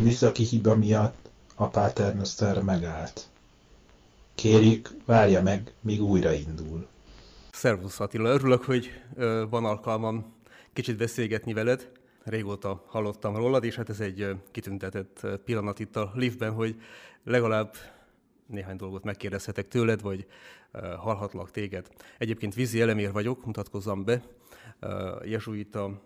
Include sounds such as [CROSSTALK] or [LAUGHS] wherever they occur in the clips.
műszaki hiba miatt a Paternoster megállt. Kérjük, várja meg, míg újraindul. Szervusz Attila, örülök, hogy van alkalmam kicsit beszélgetni veled. Régóta hallottam rólad, és hát ez egy kitüntetett pillanat itt a liftben, hogy legalább néhány dolgot megkérdezhetek tőled, vagy hallhatlak téged. Egyébként vízi elemér vagyok, mutatkozzam be. Jezsuita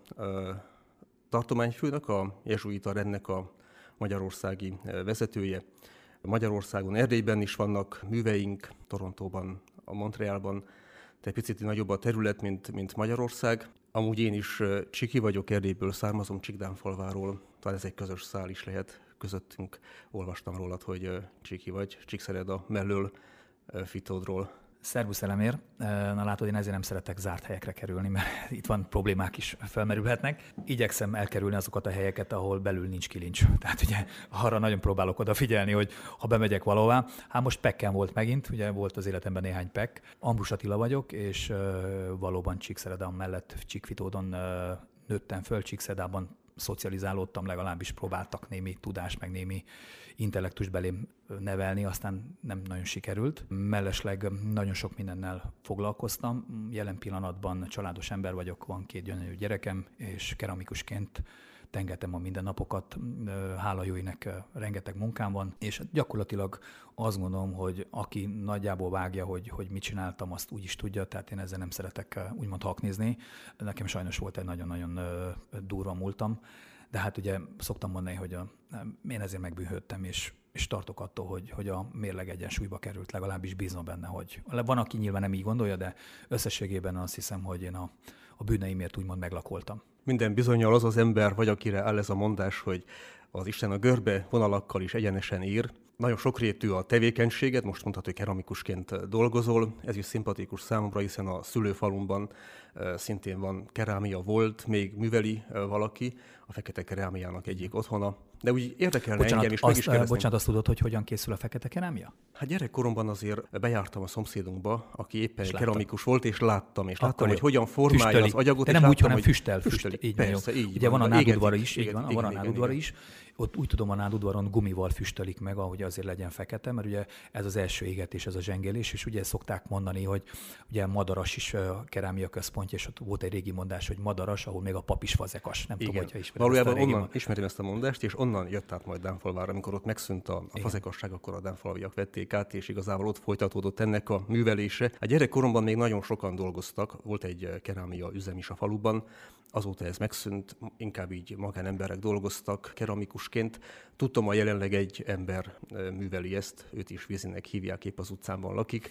tartományfőnök, a Jezsuita rendnek a magyarországi vezetője. Magyarországon, Erdélyben is vannak műveink, Torontóban, a Montrealban, de picit nagyobb a terület, mint, mint Magyarország. Amúgy én is Csiki vagyok, Erdélyből származom, Csikdánfalváról, talán ez egy közös szál is lehet közöttünk. Olvastam rólad, hogy Csiki vagy, Csíkszereda mellől Fitódról Szervusz elemér. Na látod, én ezért nem szeretek zárt helyekre kerülni, mert [LAUGHS] itt van problémák is felmerülhetnek. Igyekszem elkerülni azokat a helyeket, ahol belül nincs kilincs. [LAUGHS] Tehát ugye arra nagyon próbálok odafigyelni, hogy ha bemegyek valahová. Hát most pekken volt megint, ugye volt az életemben néhány pek. Ambrus Attila vagyok, és valóban Csíkszeredán mellett Csíkfitódon nőttem föl, Csíkszedában szocializálódtam, legalábbis próbáltak némi tudást, meg némi intellektus belém nevelni, aztán nem nagyon sikerült. Mellesleg nagyon sok mindennel foglalkoztam. Jelen pillanatban családos ember vagyok, van két gyönyörű gyerekem, és keramikusként tengetem a mindennapokat, hála jóinek rengeteg munkám van, és gyakorlatilag azt gondolom, hogy aki nagyjából vágja, hogy, hogy mit csináltam, azt úgy is tudja, tehát én ezzel nem szeretek úgymond haknézni. Nekem sajnos volt egy nagyon-nagyon durva múltam, de hát ugye szoktam mondani, hogy a, én ezért megbűhődtem, és, és tartok attól, hogy, hogy a mérleg egyensúlyba került, legalábbis bízom benne, hogy van, aki nyilván nem így gondolja, de összességében azt hiszem, hogy én a, a bűneimért úgymond meglakoltam. Minden bizonyal az az ember vagy, akire áll ez a mondás, hogy az Isten a görbe vonalakkal is egyenesen ír. Nagyon sokrétű a tevékenységed, most mondhatod, hogy keramikusként dolgozol. Ez is szimpatikus számomra, hiszen a szülőfalumban szintén van kerámia volt, még műveli valaki, a fekete kerámiának egyik otthona. De úgy érdekelne bocsánat, engem is, azt, meg is kérdezni. Bocsánat, azt tudod, hogy hogyan készül a fekete kerámia? Hát gyerekkoromban azért bejártam a szomszédunkba, aki éppen keramikus volt, és láttam, és Akkor láttam, hogy hogyan formálja füstöli. az anyagot. De nem úgy, láttam, hanem füstel, füstel. füstel. Így Persze, így Ugye van, van a nádudvara is, így van, van a nádudvara is. Ott úgy tudom, a nádudvaron gumival füstölik meg, ahogy azért legyen fekete, mert ugye ez az első égetés, ez a zsengélés, és ugye szokták mondani, hogy ugye Madaras is a kerámia központja, és ott volt egy régi mondás, hogy Madaras, ahol még a pap is fazekas. Nem Igen. tudom, hogyha ismered Valójában ezt a onnan ismerem ezt a mondást, és onnan jött át majd Dánfalvára, amikor ott megszűnt a, a fazekasság, akkor a Dánfalviak vették át, és igazából ott folytatódott ennek a művelése. A gyerekkoromban még nagyon sokan dolgoztak, volt egy kerámia üzem is a faluban, azóta ez megszűnt, inkább így magánemberek dolgoztak keramikusként. Tudtam, a jelenleg egy ember műveli ezt, őt is Vízinek hívják, épp az utcában lakik.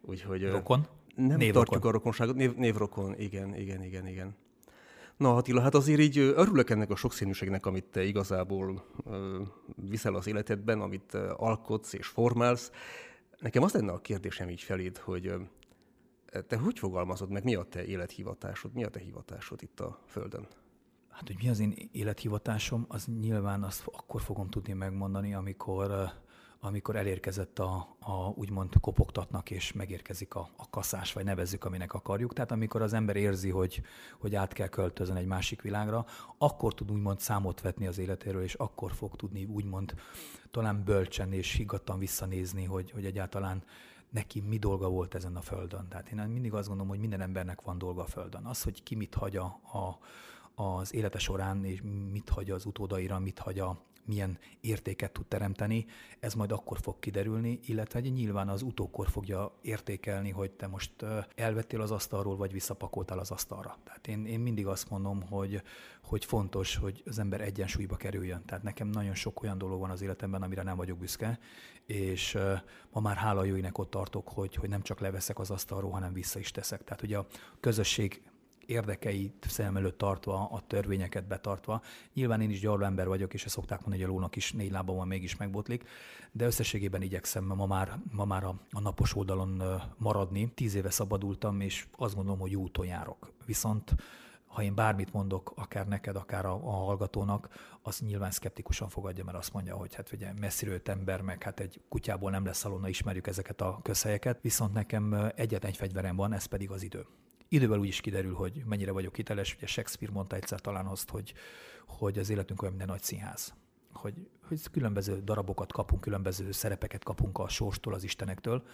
Úgyhogy, Rokon? Nem névrokon. tartjuk a rokonságot, név, névrokon, igen, igen, igen, igen. Na Attila, hát azért így örülök ennek a sokszínűségnek, amit te igazából ö, viszel az életedben, amit alkotsz és formálsz. Nekem az lenne a kérdésem így feléd, hogy te hogy fogalmazod meg, mi a te élethivatásod, mi a te hivatásod itt a Földön? Hát, hogy mi az én élethivatásom, az nyilván azt akkor fogom tudni megmondani, amikor amikor elérkezett a, a úgymond kopogtatnak, és megérkezik a, a kaszás, vagy nevezzük, aminek akarjuk. Tehát amikor az ember érzi, hogy, hogy át kell költözni egy másik világra, akkor tud úgymond számot vetni az életéről, és akkor fog tudni úgymond talán bölcsen és higgadtan visszanézni, hogy, hogy egyáltalán neki mi dolga volt ezen a földön. Tehát én mindig azt gondolom, hogy minden embernek van dolga a földön. Az, hogy ki mit hagy a, a, az élete során, és mit hagy az utódaira, mit hagy a, milyen értéket tud teremteni, ez majd akkor fog kiderülni, illetve nyilván az utókor fogja értékelni, hogy te most elvettél az asztalról, vagy visszapakoltál az asztalra. Tehát én, én mindig azt mondom, hogy, hogy fontos, hogy az ember egyensúlyba kerüljön. Tehát nekem nagyon sok olyan dolog van az életemben, amire nem vagyok büszke, és ma már hála jöjjnek ott tartok, hogy, hogy nem csak leveszek az asztalról, hanem vissza is teszek. Tehát hogy a közösség érdekeit szem előtt tartva, a törvényeket betartva. Nyilván én is gyarló ember vagyok, és ezt szokták mondani, hogy a lónak is négy lába van, mégis megbotlik, de összességében igyekszem ma már, ma már a, a napos oldalon maradni. Tíz éve szabadultam, és azt gondolom, hogy jó úton járok. Viszont ha én bármit mondok, akár neked, akár a, a hallgatónak, az nyilván szkeptikusan fogadja, mert azt mondja, hogy hát ugye messziről ember, meg hát egy kutyából nem lesz szalonna, ismerjük ezeket a közhelyeket, viszont nekem egyetlen egy fegyverem van, ez pedig az idő. Idővel úgy is kiderül, hogy mennyire vagyok hiteles. Ugye Shakespeare mondta egyszer talán azt, hogy, hogy az életünk olyan, minden nagy színház. hogy, hogy különböző darabokat kapunk, különböző szerepeket kapunk a sorstól, az istenektől,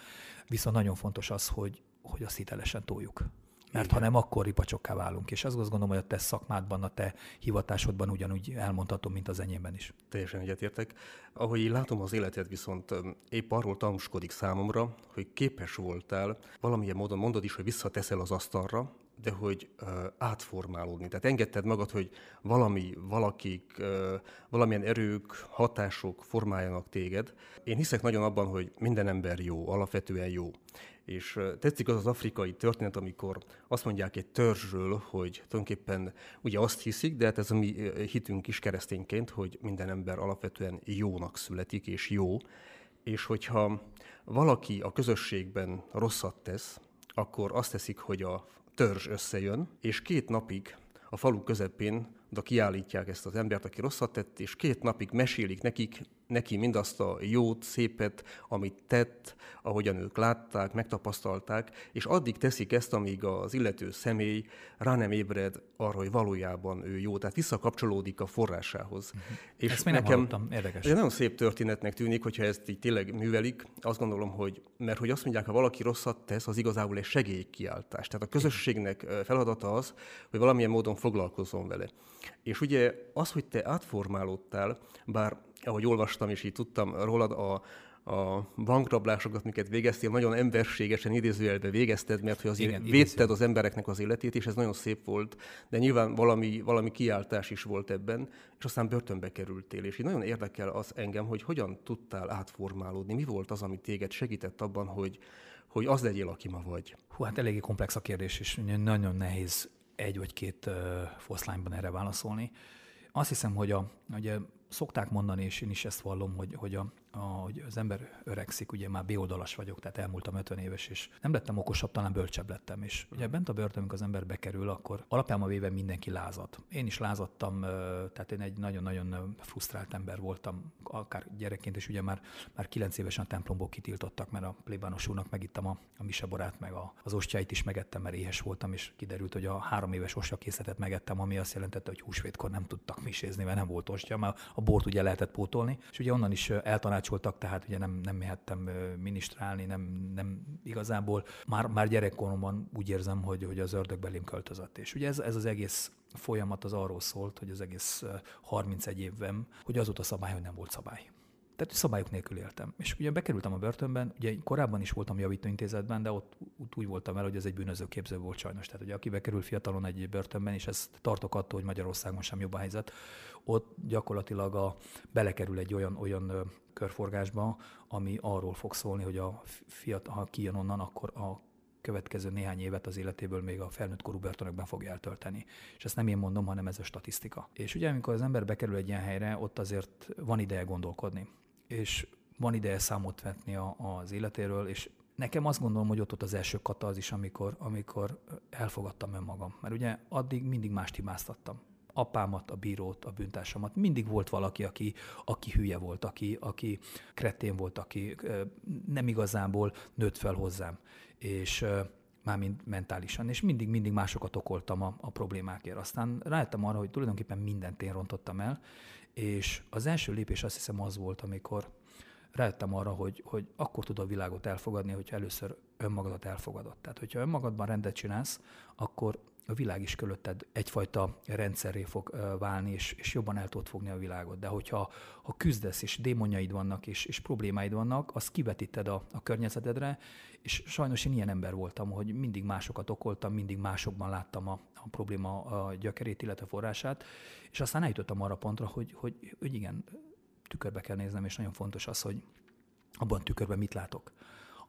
viszont nagyon fontos az, hogy, hogy azt hitelesen toljuk. Mert Igen. ha nem, akkor ripacsokká válunk. És azt gondolom, hogy a te szakmádban, a te hivatásodban ugyanúgy elmondhatom, mint az enyémben is. Teljesen egyetértek. Ahogy én látom az életet, viszont épp arról tanúskodik számomra, hogy képes voltál valamilyen módon mondod is, hogy visszateszel az asztalra, de hogy uh, átformálódni. Tehát engedted magad, hogy valami, valakik, uh, valamilyen erők, hatások formáljanak téged. Én hiszek nagyon abban, hogy minden ember jó, alapvetően jó. És tetszik az az afrikai történet, amikor azt mondják egy törzsről, hogy tulajdonképpen ugye azt hiszik, de hát ez a mi hitünk is keresztényként, hogy minden ember alapvetően jónak születik, és jó. És hogyha valaki a közösségben rosszat tesz, akkor azt teszik, hogy a törzs összejön, és két napig a falu közepén oda kiállítják ezt az embert, aki rosszat tett, és két napig mesélik nekik, neki mindazt a jót, szépet, amit tett, ahogyan ők látták, megtapasztalták, és addig teszik ezt, amíg az illető személy rá nem ébred arra, hogy valójában ő jó, tehát visszakapcsolódik a forrásához. Uh-huh. És ezt nekem nem hallottam, érdekes. Ez nagyon szép történetnek tűnik, hogyha ezt így tényleg művelik, azt gondolom, hogy mert hogy azt mondják, ha valaki rosszat tesz, az igazából egy segélykiáltás. Tehát a közösségnek feladata az, hogy valamilyen módon foglalkozzon vele. És ugye az, hogy te átformálódtál, bár ahogy olvastam és így tudtam rólad, a, a bankrablásokat, miket végeztél, nagyon emberségesen idézőjelbe végezted, mert hogy azért Igen, védted az embereknek az életét, és ez nagyon szép volt, de nyilván valami, valami kiáltás is volt ebben, és aztán börtönbe kerültél, és így nagyon érdekel az engem, hogy hogyan tudtál átformálódni, mi volt az, ami téged segített abban, hogy, hogy az legyél, aki ma vagy. Hú, hát eléggé komplex a kérdés, és nagyon nehéz egy vagy két uh, foszlányban erre válaszolni. Azt hiszem, hogy a, ugye szokták mondani, és én is ezt vallom, hogy, hogy a, hogy az ember öregszik, ugye már B-oldalas vagyok, tehát elmúltam 50 éves, és nem lettem okosabb, talán bölcsebb lettem. És ugye bent a börtönünk az ember bekerül, akkor alapjában véve mindenki lázad. Én is lázadtam, tehát én egy nagyon-nagyon frusztrált ember voltam, akár gyerekként, és ugye már, már 9 évesen a templomból kitiltottak, mert a plébános úrnak megittem a, a miseborát, meg a, az ostjait is megettem, mert éhes voltam, és kiderült, hogy a három éves ostyakészletet megettem, ami azt jelentette, hogy húsvétkor nem tudtak misézni, mert nem volt ostya, mert a bort ugye lehetett pótolni, és ugye onnan is eltanált tanácsoltak, tehát ugye nem, nem mehettem minisztrálni, nem, nem igazából. Már, már gyerekkoromban úgy érzem, hogy, hogy az ördög belém költözött. És ugye ez, ez az egész folyamat az arról szólt, hogy az egész 31 évem, hogy az volt a szabály, hogy nem volt szabály. Tehát szabályok nélkül éltem. És ugye bekerültem a börtönben, ugye korábban is voltam javítóintézetben, de ott, úgy voltam el, hogy ez egy bűnöző képző volt sajnos. Tehát ugye aki bekerül fiatalon egy börtönben, és ezt tartok attól, hogy Magyarországon sem jobb a helyzet, ott gyakorlatilag a, belekerül egy olyan, olyan körforgásba, ami arról fog szólni, hogy a fiatal, ha kijön onnan, akkor a következő néhány évet az életéből még a felnőtt korú börtönökben fogja eltölteni. És ezt nem én mondom, hanem ez a statisztika. És ugye, amikor az ember bekerül egy ilyen helyre, ott azért van ideje gondolkodni. És van ideje számot vetni a, az életéről, és nekem azt gondolom, hogy ott ott az első kata az is, amikor, amikor elfogadtam önmagam. Mert ugye addig mindig mást hibáztattam apámat, a bírót, a bűntársamat. Mindig volt valaki, aki, aki hülye volt, aki, aki kretén volt, aki nem igazából nőtt fel hozzám. És mármint mentálisan, és mindig-mindig másokat okoltam a, a problémákért. Aztán rájöttem arra, hogy tulajdonképpen mindent én rontottam el, és az első lépés azt hiszem az volt, amikor rájöttem arra, hogy, hogy akkor tud a világot elfogadni, hogyha először önmagadat elfogadod. Tehát, hogyha önmagadban rendet csinálsz, akkor a világ is körülötted egyfajta rendszerré fog válni, és, és jobban el tudod fogni a világot. De hogyha ha küzdesz, és démonjaid vannak, és, és problémáid vannak, azt kivetíted a, a környezetedre, és sajnos én ilyen ember voltam, hogy mindig másokat okoltam, mindig másokban láttam a, a probléma a gyökerét, illetve forrását, és aztán eljutottam arra pontra, hogy, hogy, hogy igen, tükörbe kell néznem, és nagyon fontos az, hogy abban a tükörben mit látok.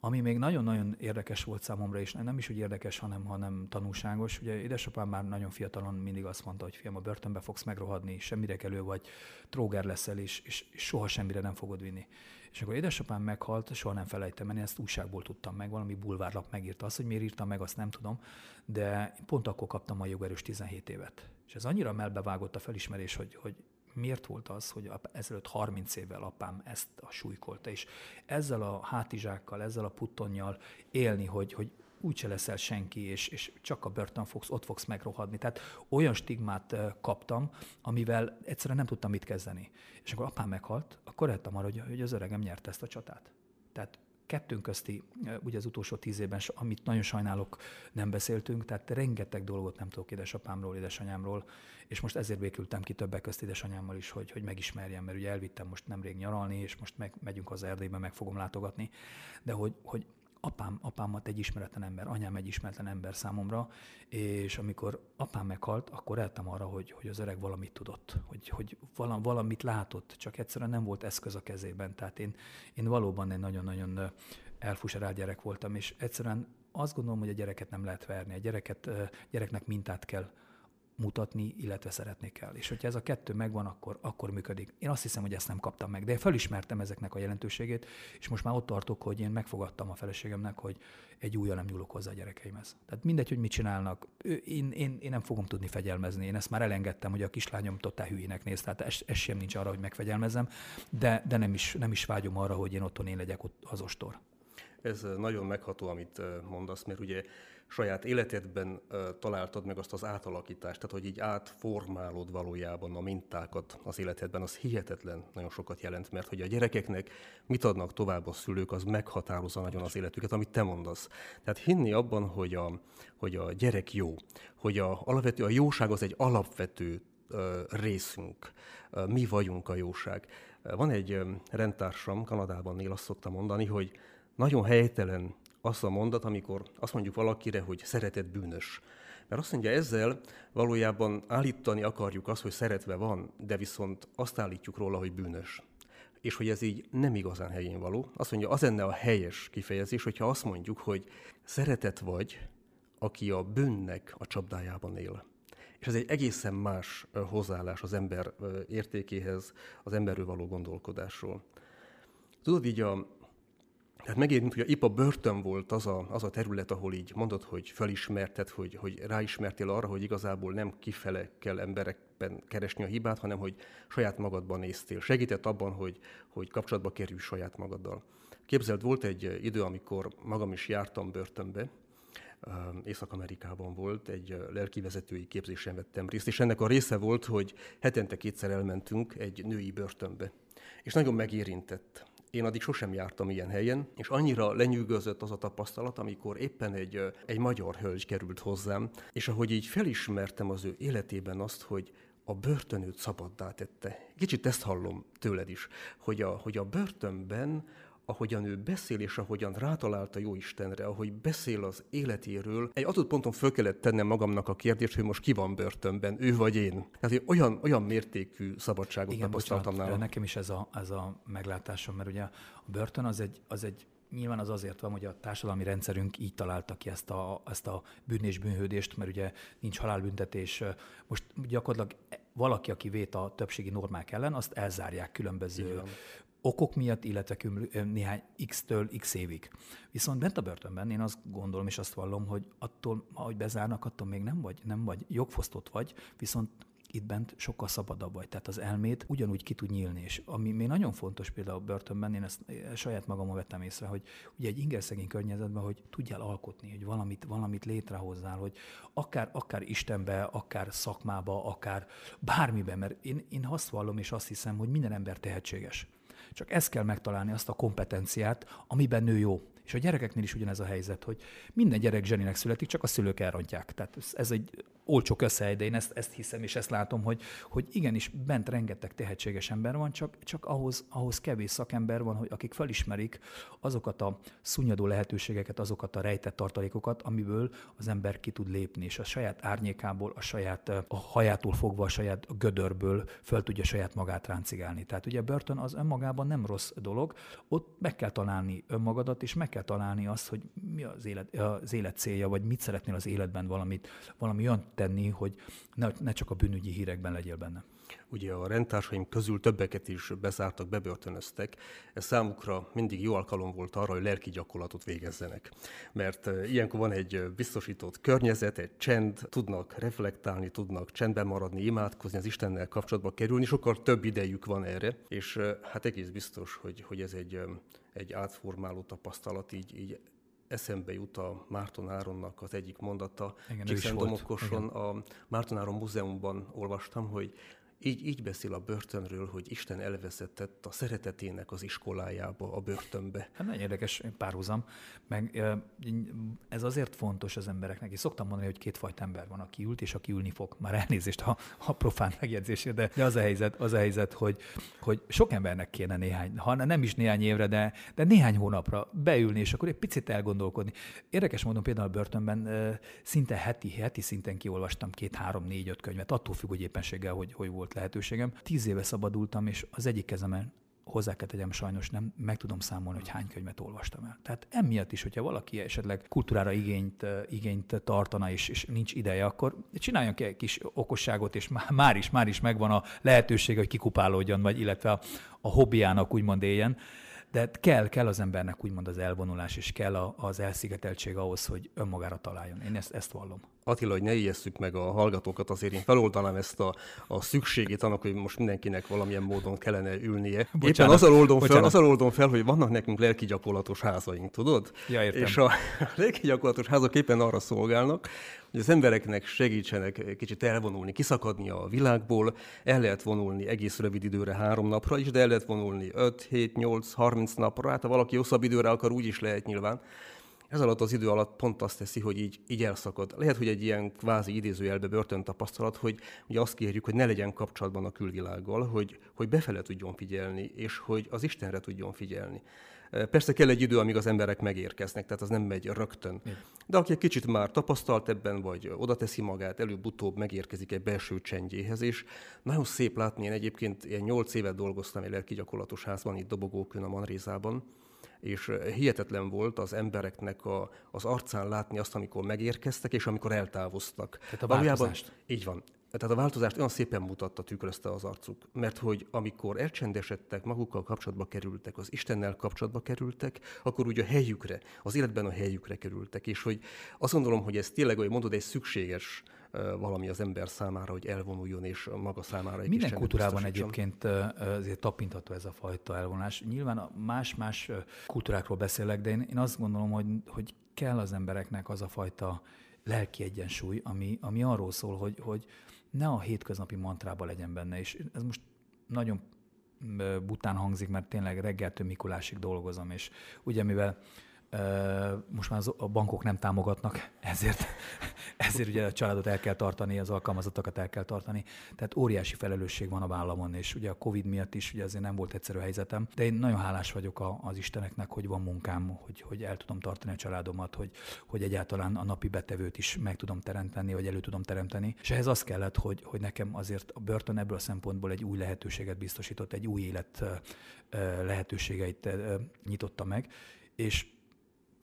Ami még nagyon-nagyon érdekes volt számomra, és nem is úgy érdekes, hanem, hanem tanulságos. Ugye édesapám már nagyon fiatalon mindig azt mondta, hogy fiam, a börtönbe fogsz megrohadni, semmire kelő vagy, tróger leszel, és, és, soha semmire nem fogod vinni. És akkor édesapám meghalt, soha nem felejtem, mert ezt újságból tudtam meg, valami bulvárlap megírta. Azt, hogy miért írtam meg, azt nem tudom, de pont akkor kaptam a jogerős 17 évet. És ez annyira melbevágott a felismerés, hogy, hogy miért volt az, hogy ezelőtt 30 évvel apám ezt a súlykolta, és ezzel a hátizsákkal, ezzel a puttonnyal élni, hogy, hogy úgyse leszel senki, és, és csak a börtön fogsz, ott fogsz megrohadni. Tehát olyan stigmát kaptam, amivel egyszerűen nem tudtam mit kezdeni. És akkor apám meghalt, akkor rájöttem arra, hogy az öregem nyerte ezt a csatát. Tehát kettőnk közti, ugye az utolsó tíz évben, amit nagyon sajnálok, nem beszéltünk, tehát rengeteg dolgot nem tudok édesapámról, édesanyámról, és most ezért békültem ki többek közt édesanyámmal is, hogy, hogy megismerjem, mert ugye elvittem most nemrég nyaralni, és most meg, megyünk az Erdélybe, meg fogom látogatni, de hogy, hogy apám, apámat egy ismeretlen ember, anyám egy ismeretlen ember számomra, és amikor apám meghalt, akkor eltem arra, hogy, hogy az öreg valamit tudott, hogy, hogy valamit látott, csak egyszerűen nem volt eszköz a kezében. Tehát én, én valóban egy nagyon-nagyon elfuserált gyerek voltam, és egyszerűen azt gondolom, hogy a gyereket nem lehet verni. A gyereket, gyereknek mintát kell mutatni, illetve szeretni kell. És hogyha ez a kettő megvan, akkor, akkor működik. Én azt hiszem, hogy ezt nem kaptam meg, de én felismertem ezeknek a jelentőségét, és most már ott tartok, hogy én megfogadtam a feleségemnek, hogy egy újjal nem nyúlok hozzá a gyerekeimhez. Tehát mindegy, hogy mit csinálnak, én, én, én nem fogom tudni fegyelmezni. Én ezt már elengedtem, hogy a kislányom totál hülyének néz, tehát ez, ez sem nincs arra, hogy megfegyelmezem, de, de nem, is, nem is vágyom arra, hogy én otthon én legyek az ostor. Ez nagyon megható, amit mondasz, mert ugye saját életedben találtad meg azt az átalakítást, tehát hogy így átformálod valójában a mintákat az életedben, az hihetetlen nagyon sokat jelent, mert hogy a gyerekeknek mit adnak tovább a szülők, az meghatározza nagyon az életüket, amit te mondasz. Tehát hinni abban, hogy a, hogy a gyerek jó, hogy a, alapvető, a jóság az egy alapvető részünk, mi vagyunk a jóság. Van egy rendtársam, Kanadában él, azt szokta mondani, hogy nagyon helytelen az a mondat, amikor azt mondjuk valakire, hogy szeretett bűnös. Mert azt mondja, ezzel valójában állítani akarjuk azt, hogy szeretve van, de viszont azt állítjuk róla, hogy bűnös. És hogy ez így nem igazán helyén való. Azt mondja, az lenne a helyes kifejezés, hogyha azt mondjuk, hogy szeretet vagy, aki a bűnnek a csapdájában él. És ez egy egészen más hozzáállás az ember értékéhez, az emberről való gondolkodásról. Tudod, így a, tehát megérint, hogy épp a börtön volt az a, az a terület, ahol így mondod, hogy felismerted, hogy, hogy ráismertél arra, hogy igazából nem kifele kell emberekben keresni a hibát, hanem hogy saját magadban néztél. Segített abban, hogy, hogy kapcsolatba kerülj saját magaddal. Képzeld, volt egy idő, amikor magam is jártam börtönbe, Észak-Amerikában volt, egy lelkivezetői képzésen vettem részt, és ennek a része volt, hogy hetente kétszer elmentünk egy női börtönbe. És nagyon megérintett én addig sosem jártam ilyen helyen, és annyira lenyűgözött az a tapasztalat, amikor éppen egy, egy magyar hölgy került hozzám, és ahogy így felismertem az ő életében azt, hogy a börtönőt szabaddá tette. Kicsit ezt hallom tőled is, hogy a, hogy a börtönben ahogyan ő beszél, és ahogyan rátalált a jó Istenre, ahogy beszél az életéről, egy adott ponton föl kellett tennem magamnak a kérdést, hogy most ki van börtönben, ő vagy én. Tehát olyan, olyan mértékű szabadságot Igen, tapasztaltam nála. Nekem is ez a, ez a meglátásom, mert ugye a börtön az egy, az egy Nyilván az azért van, hogy a társadalmi rendszerünk így találta ki ezt a, ezt a bűn és bűnhődést, mert ugye nincs halálbüntetés. Most gyakorlatilag valaki, aki vét a többségi normák ellen, azt elzárják különböző okok miatt, illetve néhány X-től X évig. Viszont bent a börtönben én azt gondolom és azt vallom, hogy attól, ahogy bezárnak, attól még nem vagy, nem vagy jogfosztott vagy, viszont itt bent sokkal szabadabb vagy, tehát az elmét ugyanúgy ki tud nyílni. És ami még nagyon fontos például a börtönben, én ezt saját magamon vettem észre, hogy ugye egy ingerszegény környezetben, hogy tudjál alkotni, hogy valamit, valamit létrehozzál, hogy akár, akár Istenbe, akár szakmába, akár bármiben, mert én, én azt vallom és azt hiszem, hogy minden ember tehetséges. Csak ezt kell megtalálni, azt a kompetenciát, amiben nő jó. És a gyerekeknél is ugyanez a helyzet, hogy minden gyerek zseninek születik, csak a szülők elrontják. Tehát ez egy olcsó összehely, de én ezt, ezt hiszem és ezt látom, hogy, hogy igenis bent rengeteg tehetséges ember van, csak, csak ahhoz, ahhoz kevés szakember van, hogy akik felismerik azokat a szunnyadó lehetőségeket, azokat a rejtett tartalékokat, amiből az ember ki tud lépni, és a saját árnyékából, a saját a hajától fogva, a saját gödörből föl tudja saját magát ráncigálni. Tehát ugye a börtön az önmagában nem rossz dolog, ott meg kell találni önmagadat, és meg kell találni azt, hogy mi az élet, az élet célja, vagy mit szeretnél az életben valamit, valami olyan tenni, hogy ne, ne csak a bűnügyi hírekben legyél benne. Ugye a rendtársaim közül többeket is bezártak, bebörtönöztek. Ez számukra mindig jó alkalom volt arra, hogy lelki gyakorlatot végezzenek. Mert ilyenkor van egy biztosított környezet, egy csend, tudnak reflektálni, tudnak csendben maradni, imádkozni, az Istennel kapcsolatba kerülni, sokkal több idejük van erre, és hát egész biztos, hogy, hogy ez egy, egy átformáló tapasztalat így, így eszembe jut a Márton Áronnak az egyik mondata. Csíkszentdomokoson a Márton Áron múzeumban olvastam, hogy így, így beszél a börtönről, hogy Isten elvezetett a szeretetének az iskolájába, a börtönbe. Hát nagyon érdekes párhuzam, meg ez azért fontos az embereknek. Én szoktam mondani, hogy kétfajta ember van, aki ült és aki ülni fog. Már elnézést a, a profán megjegyzésért, de, de az a helyzet, az a helyzet hogy, hogy sok embernek kéne néhány, ha nem is néhány évre, de, de néhány hónapra beülni, és akkor egy picit elgondolkodni. Érdekes módon például a börtönben szinte heti, heti szinten kiolvastam két, három, négy, öt könyvet, attól függ, hogy éppenséggel, hogy, hogy volt lehetőségem. Tíz éve szabadultam, és az egyik kezemen hozzá kell tegyem, sajnos nem meg tudom számolni, hogy hány könyvet olvastam el. Tehát emiatt is, hogyha valaki esetleg kultúrára igényt, igényt tartana, és, és nincs ideje, akkor csináljon egy kis okosságot, és már is, már is megvan a lehetőség, hogy kikupálódjon, vagy illetve a, a hobbiának úgymond éljen. De kell, kell az embernek úgymond az elvonulás, és kell az elszigeteltség ahhoz, hogy önmagára találjon. Én ezt, ezt vallom. Attila, hogy ne ijesszük meg a hallgatókat, azért én feloldanám ezt a, a szükségét annak, hogy most mindenkinek valamilyen módon kellene ülnie. Bocsánat, Éppen azzal oldom, fel, azzal oldom fel, hogy vannak nekünk lelki gyakorlatos házaink, tudod? Ja, értem. És a [LAUGHS] lelki gyakorlatos házak éppen arra szolgálnak, hogy az embereknek segítsenek kicsit elvonulni, kiszakadni a világból, el lehet vonulni egész rövid időre, három napra is, de el lehet vonulni 5, 7, 8, 30 napra, hát ha valaki hosszabb időre akar, úgy is lehet nyilván. Ez alatt az idő alatt pont azt teszi, hogy így, így elszakad. Lehet, hogy egy ilyen kvázi idézőjelbe börtön tapasztalat, hogy ugye azt kérjük, hogy ne legyen kapcsolatban a külvilággal, hogy, hogy befele tudjon figyelni, és hogy az Istenre tudjon figyelni. Persze kell egy idő, amíg az emberek megérkeznek, tehát az nem megy rögtön. De aki egy kicsit már tapasztalt ebben, vagy oda teszi magát, előbb-utóbb megérkezik egy belső csendjéhez, és nagyon szép látni, én egyébként ilyen nyolc évet dolgoztam egy lelki gyakorlatos házban, itt Dobogókön a Manrézában, és hihetetlen volt az embereknek a, az arcán látni azt, amikor megérkeztek, és amikor eltávoztak. Tehát a változást. így van. Tehát a változást olyan szépen mutatta, tükrözte az arcuk. Mert hogy amikor elcsendesedtek, magukkal kapcsolatba kerültek, az Istennel kapcsolatba kerültek, akkor úgy a helyükre, az életben a helyükre kerültek. És hogy azt gondolom, hogy ez tényleg, hogy mondod, egy szükséges valami az ember számára, hogy elvonuljon, és maga számára egy Minden kultúrában egyébként azért tapintható ez a fajta elvonulás. Nyilván más-más kultúrákról beszélek, de én, én azt gondolom, hogy, hogy kell az embereknek az a fajta lelki egyensúly, ami, ami arról szól, hogy, hogy ne a hétköznapi mantrában legyen benne, és ez most nagyon bután hangzik, mert tényleg reggeltől Mikulásig dolgozom, és ugye mivel most már a bankok nem támogatnak, [LAUGHS] ezért, ezért ugye a családot el kell tartani, az alkalmazottakat el kell tartani. Tehát óriási felelősség van a vállamon, és ugye a Covid miatt is ugye azért nem volt egyszerű helyzetem, de én nagyon hálás vagyok a, az Isteneknek, hogy van munkám, hogy, hogy el tudom tartani a családomat, hogy, hogy egyáltalán a napi betevőt is meg tudom teremteni, vagy elő tudom teremteni. És ehhez az kellett, hogy, hogy nekem azért a börtön ebből a szempontból egy új lehetőséget biztosított, egy új élet lehetőségeit nyitotta meg, és